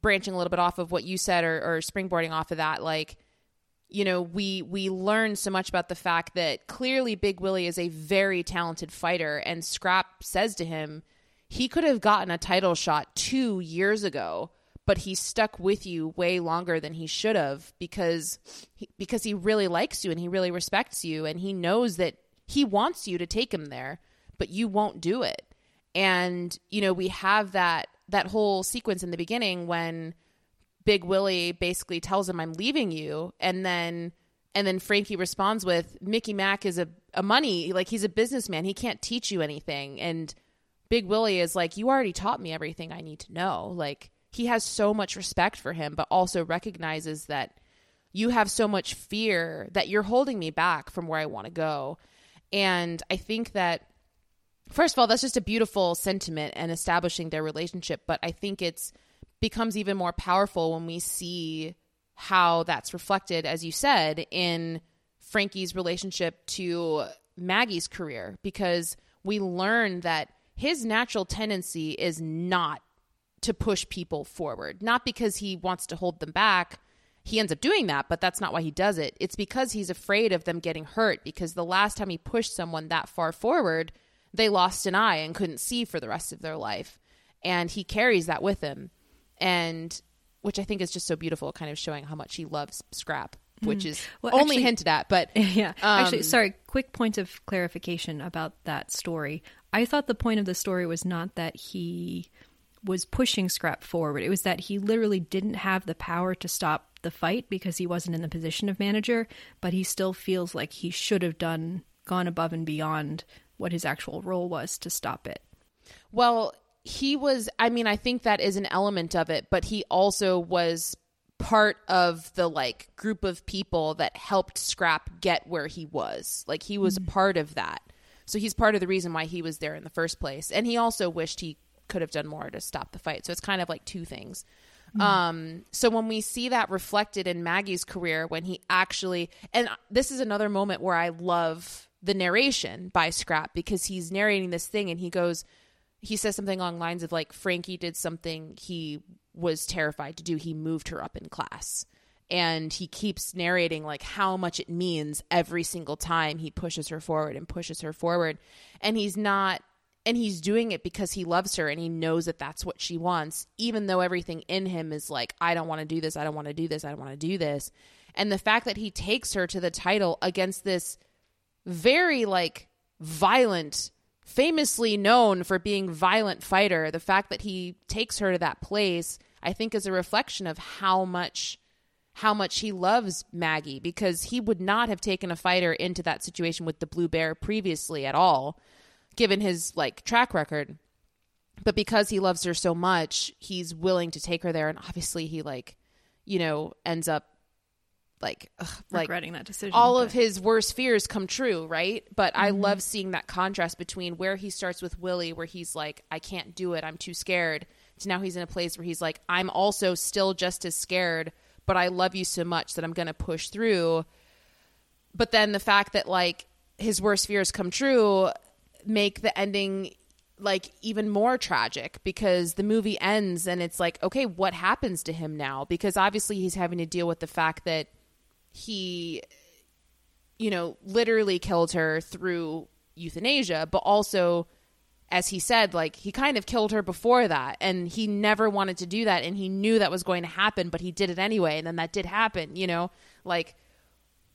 branching a little bit off of what you said or, or springboarding off of that like you know we we learn so much about the fact that clearly big willie is a very talented fighter and scrap says to him he could have gotten a title shot two years ago but he stuck with you way longer than he should have because he, because he really likes you and he really respects you and he knows that he wants you to take him there but you won't do it. And you know we have that that whole sequence in the beginning when big willie basically tells him i'm leaving you. And then and then frankie responds with mickey mack is a, a money like he's a businessman. He can't teach you anything. And big willie is like you already taught me everything i need to know. Like he has so much respect for him but also recognizes that you have so much fear that you're holding me back from where i want to go. And i think that first of all that's just a beautiful sentiment and establishing their relationship but i think it's becomes even more powerful when we see how that's reflected as you said in frankie's relationship to maggie's career because we learn that his natural tendency is not to push people forward not because he wants to hold them back he ends up doing that, but that's not why he does it. It's because he's afraid of them getting hurt because the last time he pushed someone that far forward, they lost an eye and couldn't see for the rest of their life. And he carries that with him. And which I think is just so beautiful, kind of showing how much he loves Scrap, which is Well, only actually- hinted at, but yeah. Actually, Um, sorry, quick point of clarification about that story. I thought the point of the story was not that he was pushing Scrap forward. It was that he literally didn't have the power to stop the fight because he wasn't in the position of manager, but he still feels like he should have done gone above and beyond what his actual role was to stop it. Well, he was, I mean, I think that is an element of it, but he also was part of the like group of people that helped Scrap get where he was. Like he was a part of that. So he's part of the reason why he was there in the first place. And he also wished he could have done more to stop the fight. So it's kind of like two things. Um, so when we see that reflected in Maggie's career, when he actually, and this is another moment where I love the narration by Scrap because he's narrating this thing and he goes, he says something along lines of like Frankie did something he was terrified to do. He moved her up in class. And he keeps narrating like how much it means every single time he pushes her forward and pushes her forward. And he's not and he's doing it because he loves her and he knows that that's what she wants even though everything in him is like I don't want to do this, I don't want to do this, I don't want to do this. And the fact that he takes her to the title against this very like violent famously known for being violent fighter the fact that he takes her to that place i think is a reflection of how much how much he loves Maggie because he would not have taken a fighter into that situation with the Blue Bear previously at all, given his like track record. But because he loves her so much, he's willing to take her there and obviously he like, you know, ends up like ugh, like regretting that decision. all but- of his worst fears come true, right? But I Mm-hmm. love seeing that contrast between where he starts with Willie, where he's like, I can't do it, I'm too scared, to now he's in a place where he's like, I'm also still just as scared, but I love you so much that I'm going to push through. But then the fact that like his worst fears come true make the ending like even more tragic because the movie ends and it's like okay what happens to him now because obviously he's having to deal with the fact that he you know literally killed her through euthanasia but also as he said like he kind of killed her before that and he never wanted to do that and he knew that was going to happen but he did it anyway and then that did happen you know? Like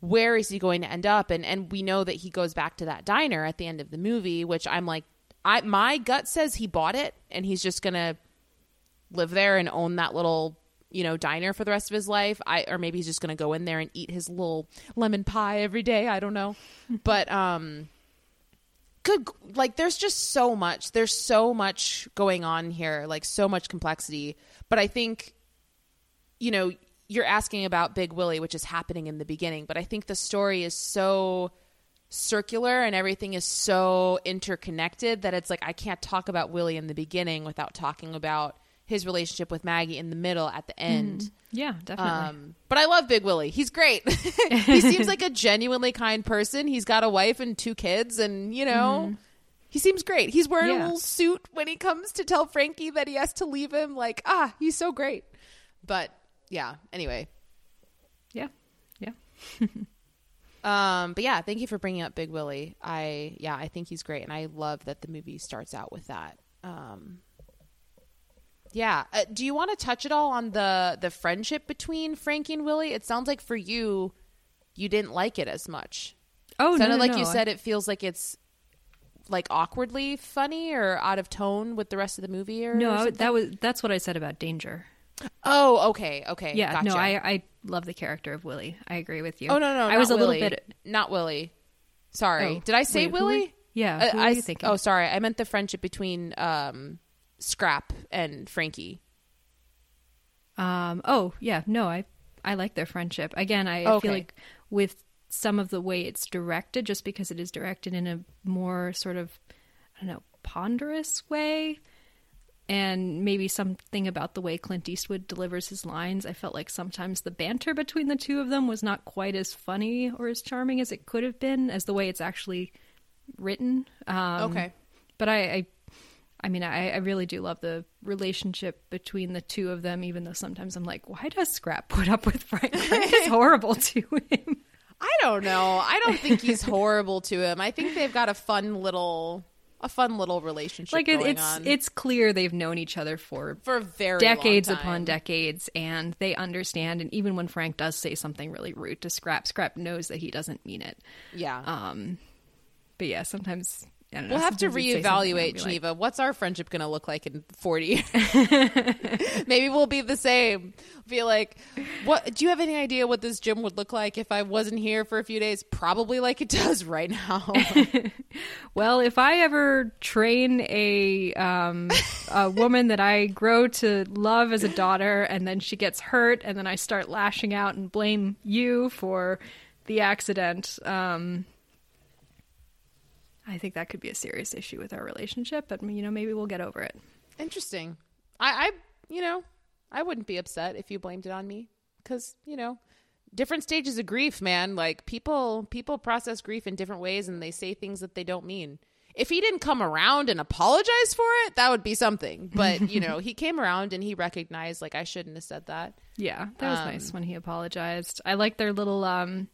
where is he going to end up? And and we know that he goes back to that diner at the end of the movie which i'm like i my gut says he bought it and he's just gonna live there and own that little you know diner for the rest of his life. I or maybe he's just gonna go in there and eat his little lemon pie every day. I don't know. But um good like there's just so much there's so much going on here like so much complexity. But i think you know you're asking about big willie which is happening in the beginning. But i think the story is so circular and everything is so interconnected that it's like i can't talk about willie in the beginning without talking about his relationship with maggie in the middle at the end yeah, definitely. um, but I love Big Willie. He's great. he seems like a genuinely kind person. He's got a wife and two kids, and you know, he seems great. He's wearing a little suit when he comes to tell Frankie that he has to leave him. Like, ah, he's so great. But yeah. Anyway, yeah, yeah. um, but yeah, thank you for bringing up Big Willie. I yeah, I think he's great, and I love that the movie starts out with that. Um, yeah. Uh, do you want to touch at all on the the friendship between Frankie and Willie? It sounds like for you, you didn't like it as much. Oh, no, Sounded no, like no. you said it feels like it's like awkwardly funny or out of tone with the rest of the movie or no, something? that was that's what I said about Danger. oh okay okay Yeah, no. I I love the character of Willie. I agree with you. oh no no I was a little bit. not Willie sorry Oh, did I say wait, who were Willie Yeah, Uh, I think. oh sorry I meant the friendship between um Scrap and Frankie Um. Oh, yeah. No, I I like their friendship. Again, I Okay. feel like with some of the way it's directed, just because it is directed in a more sort of I don't know ponderous way, and maybe something about the way Clint Eastwood delivers his lines. I felt like sometimes the banter between the two of them was not quite as funny or as charming as it could have been, as the way it's actually written. Um, okay but I, I I mean, I, I really do love the relationship between the two of them, even though sometimes I'm like, why does Scrap put up with Frank? Frank is horrible to him. I don't know I don't think he's horrible to him I think they've got a fun little a fun little relationship Like it, it's on it's clear they've known each other for for very decades long time. upon decades, and they understand. And even when Frank does say something really rude to Scrap, Scrap knows that he doesn't mean it. yeah Um, but yeah, sometimes know, We'll have to sometimes he'd say something and reevaluate I'd like, Geneva. What's our friendship going to look like in 40 years? Maybe we'll be the same. Be like, what do you have any idea what this gym would look like if I wasn't here for a few days? Probably like it does right now. Well, if I ever train a um, a woman that I grow to love as a daughter, and then she gets hurt, and then I start lashing out and blame you for the accident, um, I think that could be a serious issue with our relationship. But you know, maybe we'll get over it. Interesting. I, I, you know, I wouldn't be upset if you blamed it on me because, you know, different stages of grief, man. Like people, people process grief in different ways and they say things that they don't mean. If he didn't come around and apologize for it, that would be something. But, you know, he came around and he recognized, like, I shouldn't have said that. Yeah, that was Um, nice when he apologized. I like their little um,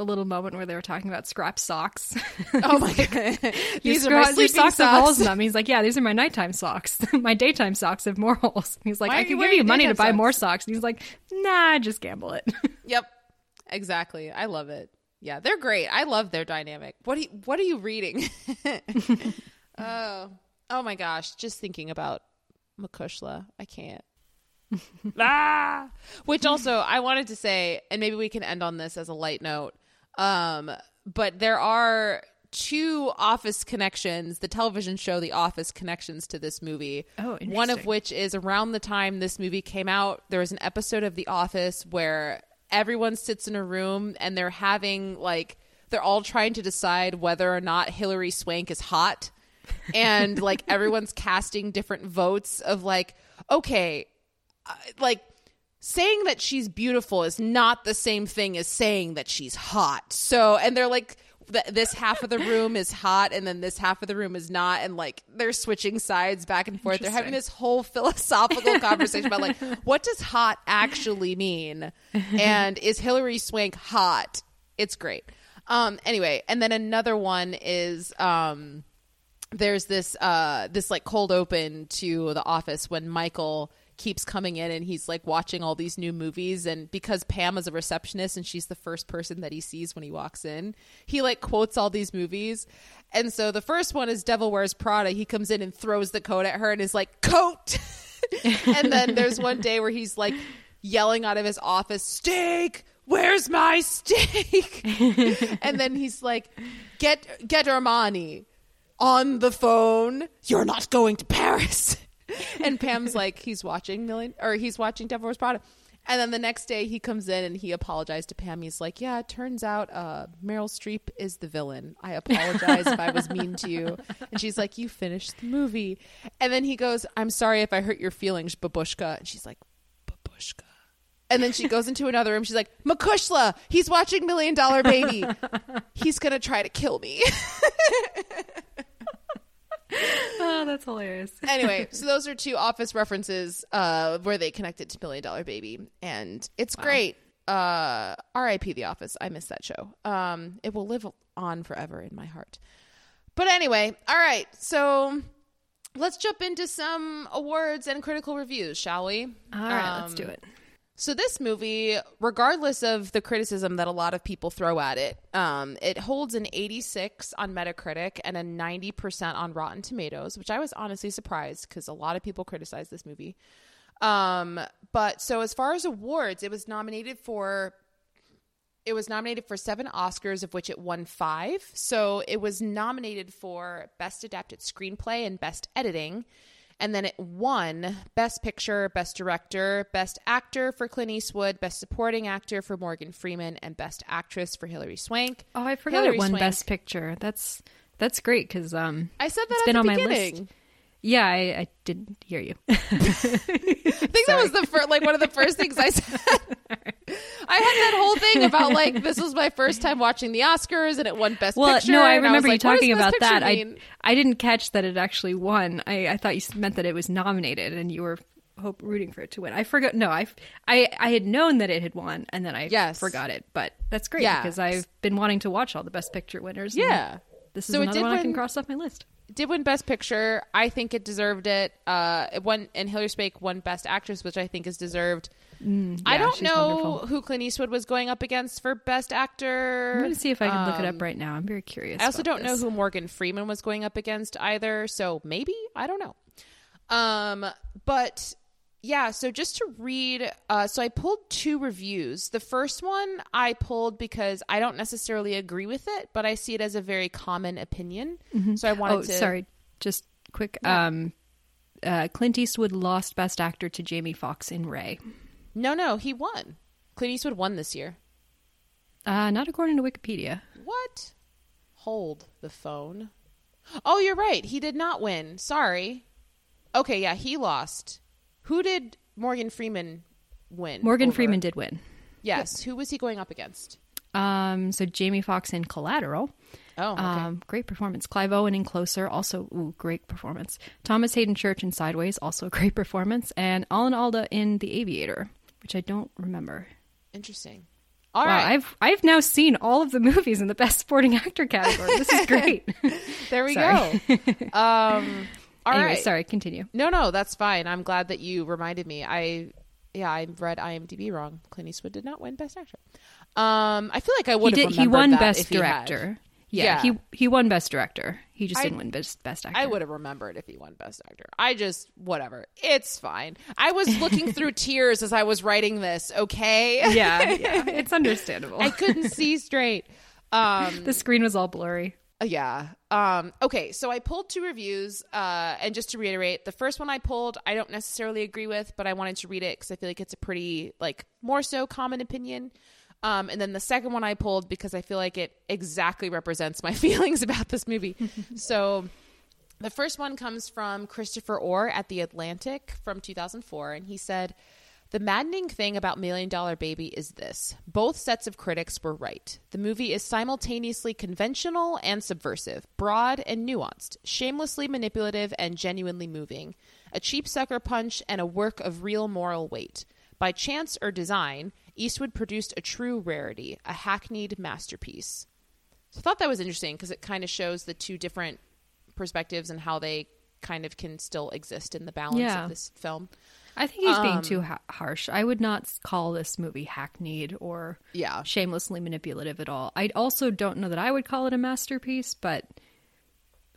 the little moment where they were talking about Scrap socks. Oh my God. Your These are my sleeping socks, have holes in them. He's like, yeah, these are my nighttime socks. my daytime socks have more holes. He's like, Why I can give you money to buy socks? more socks. And he's like, nah, just gamble it. Yep. Exactly. I love it. Yeah, they're great. I love their dynamic. What do you, what are you reading? oh. Oh my gosh, just thinking about Mo Cuishle. I can't. ah! Which also I wanted to say, and maybe we can end on this as a light note. Um, but there are two Office connections, the television show The Office connections to this movie. Oh, One of which is around the time this movie came out, there was an episode of The Office where everyone sits in a room and they're having like they're all trying to decide whether or not Hilary Swank is hot. And like everyone's casting different votes of like, okay, uh, like saying that she's beautiful is not the same thing as saying that she's hot. So, and they're like, th- this half of the room is hot, and then this half of the room is not, and like they're switching sides back and forth. They're having this whole philosophical conversation about like, what does hot actually mean, and is Hilary Swank hot? It's great. Um. Anyway, and then another one is um there's this uh this like cold open to the office when michael keeps coming in and he's like watching all these new movies. And because pam is a receptionist and she's the first person that he sees when he walks in he like quotes all these movies. And so the first one is devil wears prada. He comes in and throws the coat at her and is like coat! And then there's one day where he's like yelling out of his office steak! Where's my steak? And then he's like get get armani on the phone. You're not going to Paris. and Pam's like, he's watching Million or he's watching Devil Wears Prada. And then the next day he comes in and he apologized to Pam. He's like, Yeah, it turns out uh, Meryl Streep is the villain. I apologize if I was mean to you. And she's like, You finished the movie. And then he goes, I'm sorry if I hurt your feelings, babushka. And she's like, Babushka. And then she goes into another room. She's like, Mo Cuishle, he's watching Million Dollar Baby. He's going to try to kill me. Oh, that's hilarious. anyway, so those are two office references uh, where they connected to Million Dollar Baby, and it's great. Uh, R.I.P. The Office. I miss that show. Um, it will live on forever in my heart. But anyway, all right. So let's jump into some awards and critical reviews, shall we? All right, let's Um, do it. So this movie, regardless of the criticism that a lot of people throw at it, um, it holds an 86 on Metacritic and a 90% on Rotten Tomatoes, which I was honestly surprised because a lot of people criticize this movie. Um, but so as far as awards, it was nominated for it was nominated for seven Oscars, of which it won five. So it was nominated for Best Adapted Screenplay and Best Editing. And then it won Best Picture, Best Director, Best Actor for Clint Eastwood, Best Supporting Actor for Morgan Freeman, and Best Actress for Hilary Swank. Oh, I forgot Hilary it won Swank- Best Picture. That's that's great because um, I said that it's at been the on my list. Yeah, I, I didn't hear you. I think that was the first, like one of the first things I said. I had that whole thing about like this was my first time watching the Oscars and it won Best well, Picture. no, I remember you like, what talking about that. I mean? I didn't catch that it actually won. I, I thought you meant that it was nominated and you were hope rooting for it to win. I forgot. No, I I I had known that it had won and then I Yes. forgot it. But that's great Yeah. because I've been wanting to watch all the Best Picture winners. Yeah. This is So it another did one I can win- cross off my list. did win Best Picture. I think it deserved it. Uh, it won, and Hilary Swank won Best Actress, which I think is deserved. I Mm, yeah, don't know wonderful. who Clint Eastwood was going up against for Best Actor. I'm going to see if I can look it Um, up right now. I'm very curious. I also don't know who Morgan Freeman was going up against either. So maybe I don't know. Um, but yeah. So just to read, uh, so I pulled two reviews. The first one I pulled because I don't necessarily agree with it, but I see it as a very common opinion. So I wanted Oh, to. sorry. Just quick. Um, uh, Clint Eastwood lost Best Actor to Jamie Foxx in Ray. No, no, he won. Clint Eastwood won this year. Uh, not according to Wikipedia. What? Hold the phone. Oh, you're right. He did not win. Sorry. Okay, yeah, he lost. Who did Morgan Freeman win? Morgan over? Freeman did win. Yes. Who was he going up against? Um, so Jamie Foxx in Collateral. Oh, okay. Um, great performance. Clive Owen in Closer, also ooh, great performance. Thomas Haden Church in Sideways, also a great performance. And Alan Alda in The Aviator, which I don't remember. Interesting. All wow, right. I've I've now seen all of the movies in the Best Supporting Actor category. This is great. there we go. Um, all right. anyway, sorry. Continue. No, no, that's fine. I'm glad that you reminded me. I, yeah, I read IMDb wrong. Clint Eastwood did not win Best Actor. Um, I feel like I He would have did. He won Best if he. Director. Yeah, Yeah. he he won Best Director. He just I- didn't win best best actor. I would have remembered if he won Best Actor. I just, whatever. It's fine. I was looking through tears as I was writing this, okay? Yeah, yeah, it's understandable. I couldn't see straight. Um, the screen was all blurry. yeah. Um, okay, so I pulled two reviews. Uh, and just to reiterate, the first one I pulled, I don't necessarily agree with, but I wanted to read it because I feel like it's a pretty, like, more so common opinion. Um, and then the second one I pulled because I feel like it exactly represents my feelings about this movie. so the first one comes from Christopher Orr at The Atlantic from 2004, and he said, The maddening thing about Million Dollar Baby is this both sets of critics were right. The movie is simultaneously conventional and subversive, broad and nuanced, shamelessly manipulative and genuinely moving, a cheap sucker punch and a work of real moral weight. By chance or design, Eastwood produced a true rarity, a hackneyed masterpiece. So I thought that was interesting because it kind of shows the two different perspectives and how they kind of can still exist in the balance Yeah. of this film. I think he's being Um, too ha- harsh. I would not call this movie hackneyed or Yeah. shamelessly manipulative at all. I also don't know that I would call it a masterpiece, but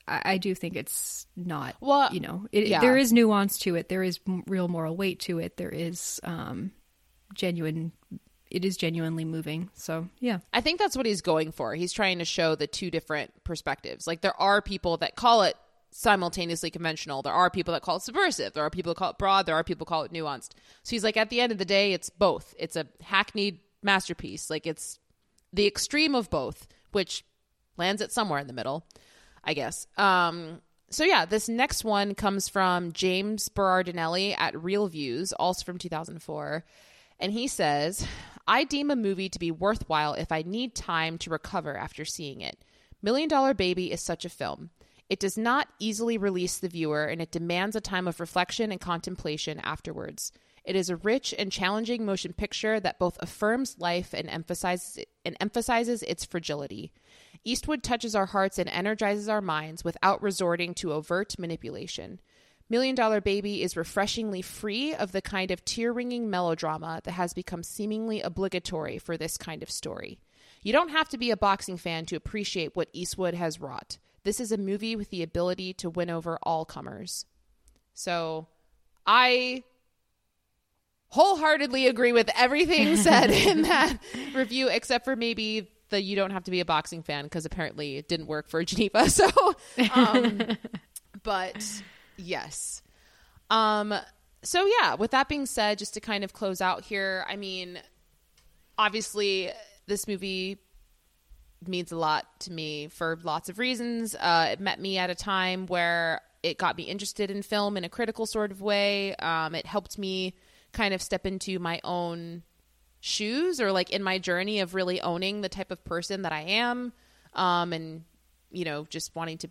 I, I do think it's not. Well, you know, it, yeah. there is nuance to it. There is m- real moral weight to it. There is um, genuine. It is genuinely moving. So yeah, I think that's what he's going for. He's trying to show the two different perspectives. Like there are people that call it simultaneously conventional. There are people that call it subversive. There are people that call it broad. There are people call it nuanced. So he's like, at the end of the day, it's both. It's a hackneyed masterpiece. Like it's the extreme of both, which lands it somewhere in the middle, I guess. Um, so yeah, this next one comes from James Berardinelli at ReelViews, also from 2004. And he says, I deem a movie to be worthwhile if I need time to recover after seeing it. Million Dollar Baby is such a film. It does not easily release the viewer and it demands a time of reflection and contemplation afterwards. It is a rich and challenging motion picture that both affirms life and emphasizes and emphasizes its fragility. Eastwood touches our hearts and energizes our minds without resorting to overt manipulation. Million Dollar Baby is refreshingly free of the kind of tear wringing melodrama that has become seemingly obligatory for this kind of story. You don't have to be a boxing fan to appreciate what Eastwood has wrought. This is a movie with the ability to win over all comers. So I wholeheartedly agree with everything said in that review, except for maybe the you don't have to be a boxing fan because apparently it didn't work for Geneva. So, um, but yes. Um, so yeah, with that being said, just to kind of close out here, I mean, obviously this movie means a lot to me for lots of reasons. Uh, it met me at a time where it got me interested in film in a critical sort of way. Um, it helped me kind of step into my own shoes or like in my journey of really owning the type of person that I am um, and, you know, just wanting to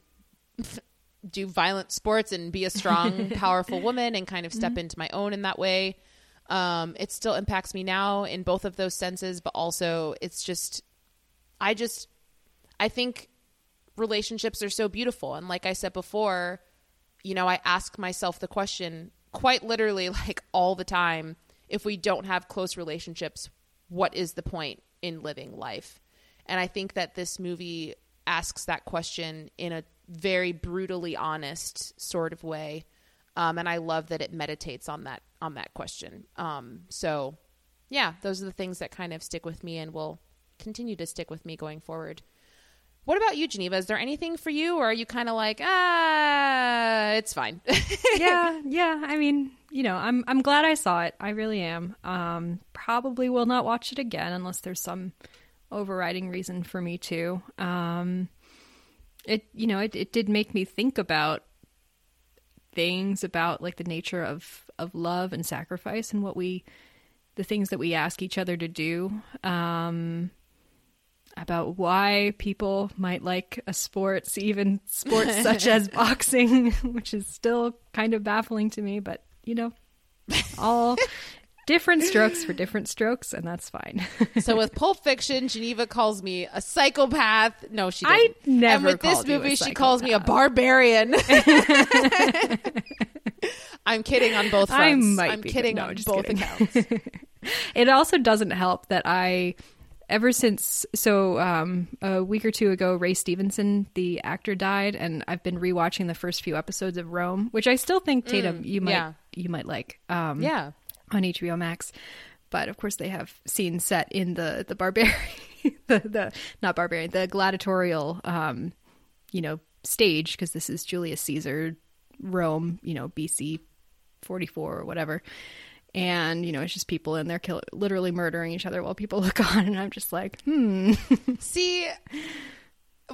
do violent sports and be a strong, powerful woman and kind of step into my own in that way. Um, it still impacts me now in both of those senses, but also it's just, I just, I think relationships are so beautiful. And like I said before, you know, I ask myself the question quite literally like all the time if we don't have close relationships, what is the point in living life? And I think that this movie asks that question in a very brutally honest sort of way. Um, and I love that it meditates on that on that question. Um, so, yeah, those are the things that kind of stick with me and will continue to stick with me going forward. What about you, Geneva? Is there anything for you, or are you kind of like, ah, it's fine? yeah, yeah. I mean, you know, I'm I'm glad I saw it. I really am. Um, probably will not watch it again unless there's some overriding reason for me to. Um, it you know it it did make me think about things about like the nature of of love and sacrifice and what we the things that we ask each other to do. Um, about why people might like a sports, even sports such as boxing, which is still kind of baffling to me, but you know, all different strokes for different strokes, and that's fine. so with Pulp Fiction, Geneva calls me a psychopath. No, she I didn't. never And with this called you a movie, she calls me a barbarian. I'm kidding on both fronts. I might I'm be, kidding no, on both kidding. accounts. it also doesn't help that I ever since so um, a week or two ago, Ray Stevenson, the actor, died, and I've been rewatching the first few episodes of Rome, which I still think Tatum you might yeah. you might like. Um, Yeah. on HBO Max. But of course, they have scenes set in the the barbarian, the the not barbarian, the gladiatorial, um, you know, stage because this is Julius Caesar, Rome, you know, BC forty four or whatever. And you know, it's just people in there, kill, literally murdering each other while people look on, and I'm just like, hmm. See,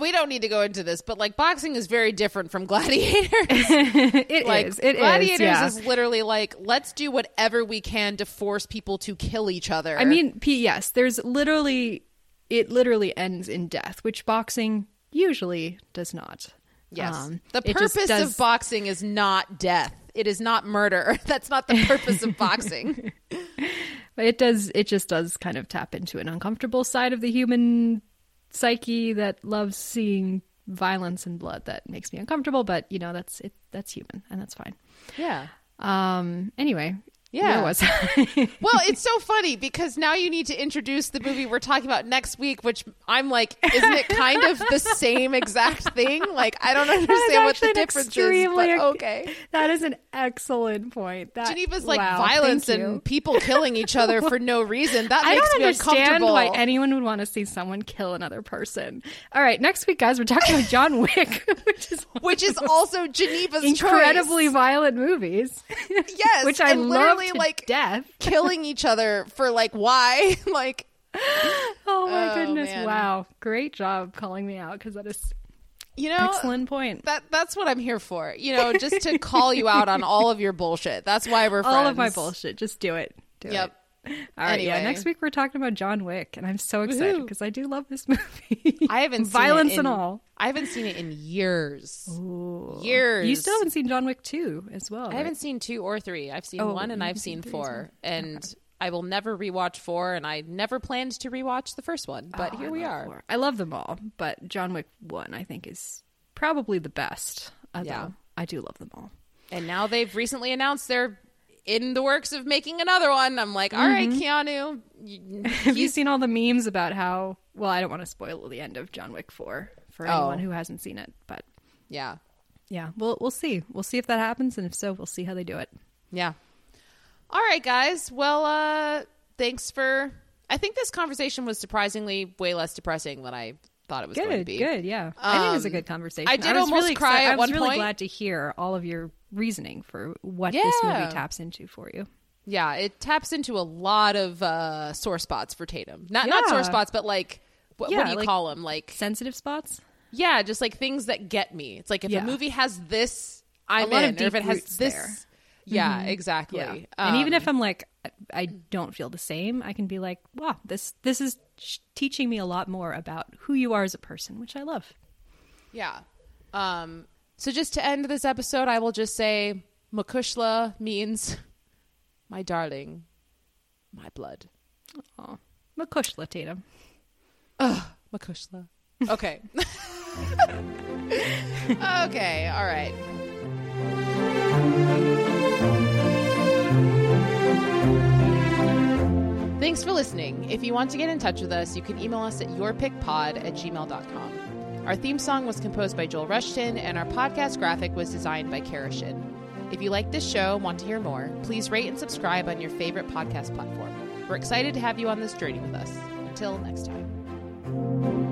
we don't need to go into this, but like boxing is very different from gladiators. It like is. It is. gladiators yeah. is literally like let's do whatever we can to force people to kill each other. I mean, P- yes, there's literally, it literally ends in death, which boxing usually does not. Yes, Um, the purpose does- of boxing is not death. It is not murder. That's not the purpose of boxing. But it does. It just does kind of tap into an uncomfortable side of the human psyche that loves seeing violence and blood. That makes me uncomfortable. But you know, that's it. That's human, and that's fine. Yeah. Um. Anyway. Yeah. Where was I? Well, it's so funny because now you need to introduce the movie we're talking about next week, which I'm like, isn't it kind of the same exact thing? Like, I don't understand what the difference is, but okay. that is an excellent point. That Geneva's like wow, violence and people killing each other for no reason. That I makes don't me understand uncomfortable. why anyone would want to see someone kill another person. All right, next week, guys, we're talking about John Wick, which is which is also Geneva's incredibly choice. violent movies. yes, which I love literally like death. killing each other for like why? like Oh my Oh, goodness! man. Wow, great job calling me out because that is you know excellent point. that that's what I'm here for. You know, just to call you out on all of your bullshit. That's why we're friends. All of my bullshit. Just do it. Do Yep. All right. Yeah. Next week we're talking about John Wick, and I'm so excited because I do love this movie. I haven't seen violence it in, and all. I haven't seen it in years. Ooh. Years. You still haven't seen John Wick two as well. I haven't seen two or three. I've seen Oh, one and I've seen seen four. And I will never rewatch four, and I never planned to rewatch the first one. But Oh, here I we are. four. I love them all, but John Wick one I think is probably the best. Although Yeah. I do love them all. And now they've recently announced they're in the works of making another one. I'm like, all right, Keanu. you- Have you seen all the memes about how? Well, I don't want to spoil the end of John Wick four for Oh. anyone who hasn't seen it, but yeah. yeah, we'll we'll see. We'll see if that happens, and if so, we'll see how they do it. Yeah. All right, guys. Well, uh, thanks for. I think this conversation was surprisingly way less depressing than I thought it was going to be. good, yeah. I think it was a Um, good conversation. I did was almost really cry at I was really point. glad to hear all of your reasoning for what this movie taps into for you. Yeah, it taps into a lot of uh, sore spots for Tatum. Not not sore spots, but like what, Yeah, what do you like- call them? Like Sensitive spots. yeah, just like things that get me. It's like if Yeah. a movie has this, I'm in. or if it has this, there. yeah, exactly. Yeah. and even Um, if I'm like, I- I don't feel the same, I can be like, wow, this this is teaching me a lot more about who you are as a person, which I love. Yeah. Um, so just to end this episode, I will just say Mo Cuishle means my darling, my blood. Mo Cuishle Tatum. Ugh, Mo Cuishle. Okay. okay, all right. Thanks for listening. If you want to get in touch with us, you can email us at yourpickpod at gmail.com. Our theme song was composed by Joel Rushton, and our podcast graphic was designed by Kara Shin. If you like this show and want to hear more, please rate and subscribe on your favorite podcast platform. We're excited to have you on this journey with us. Until next time.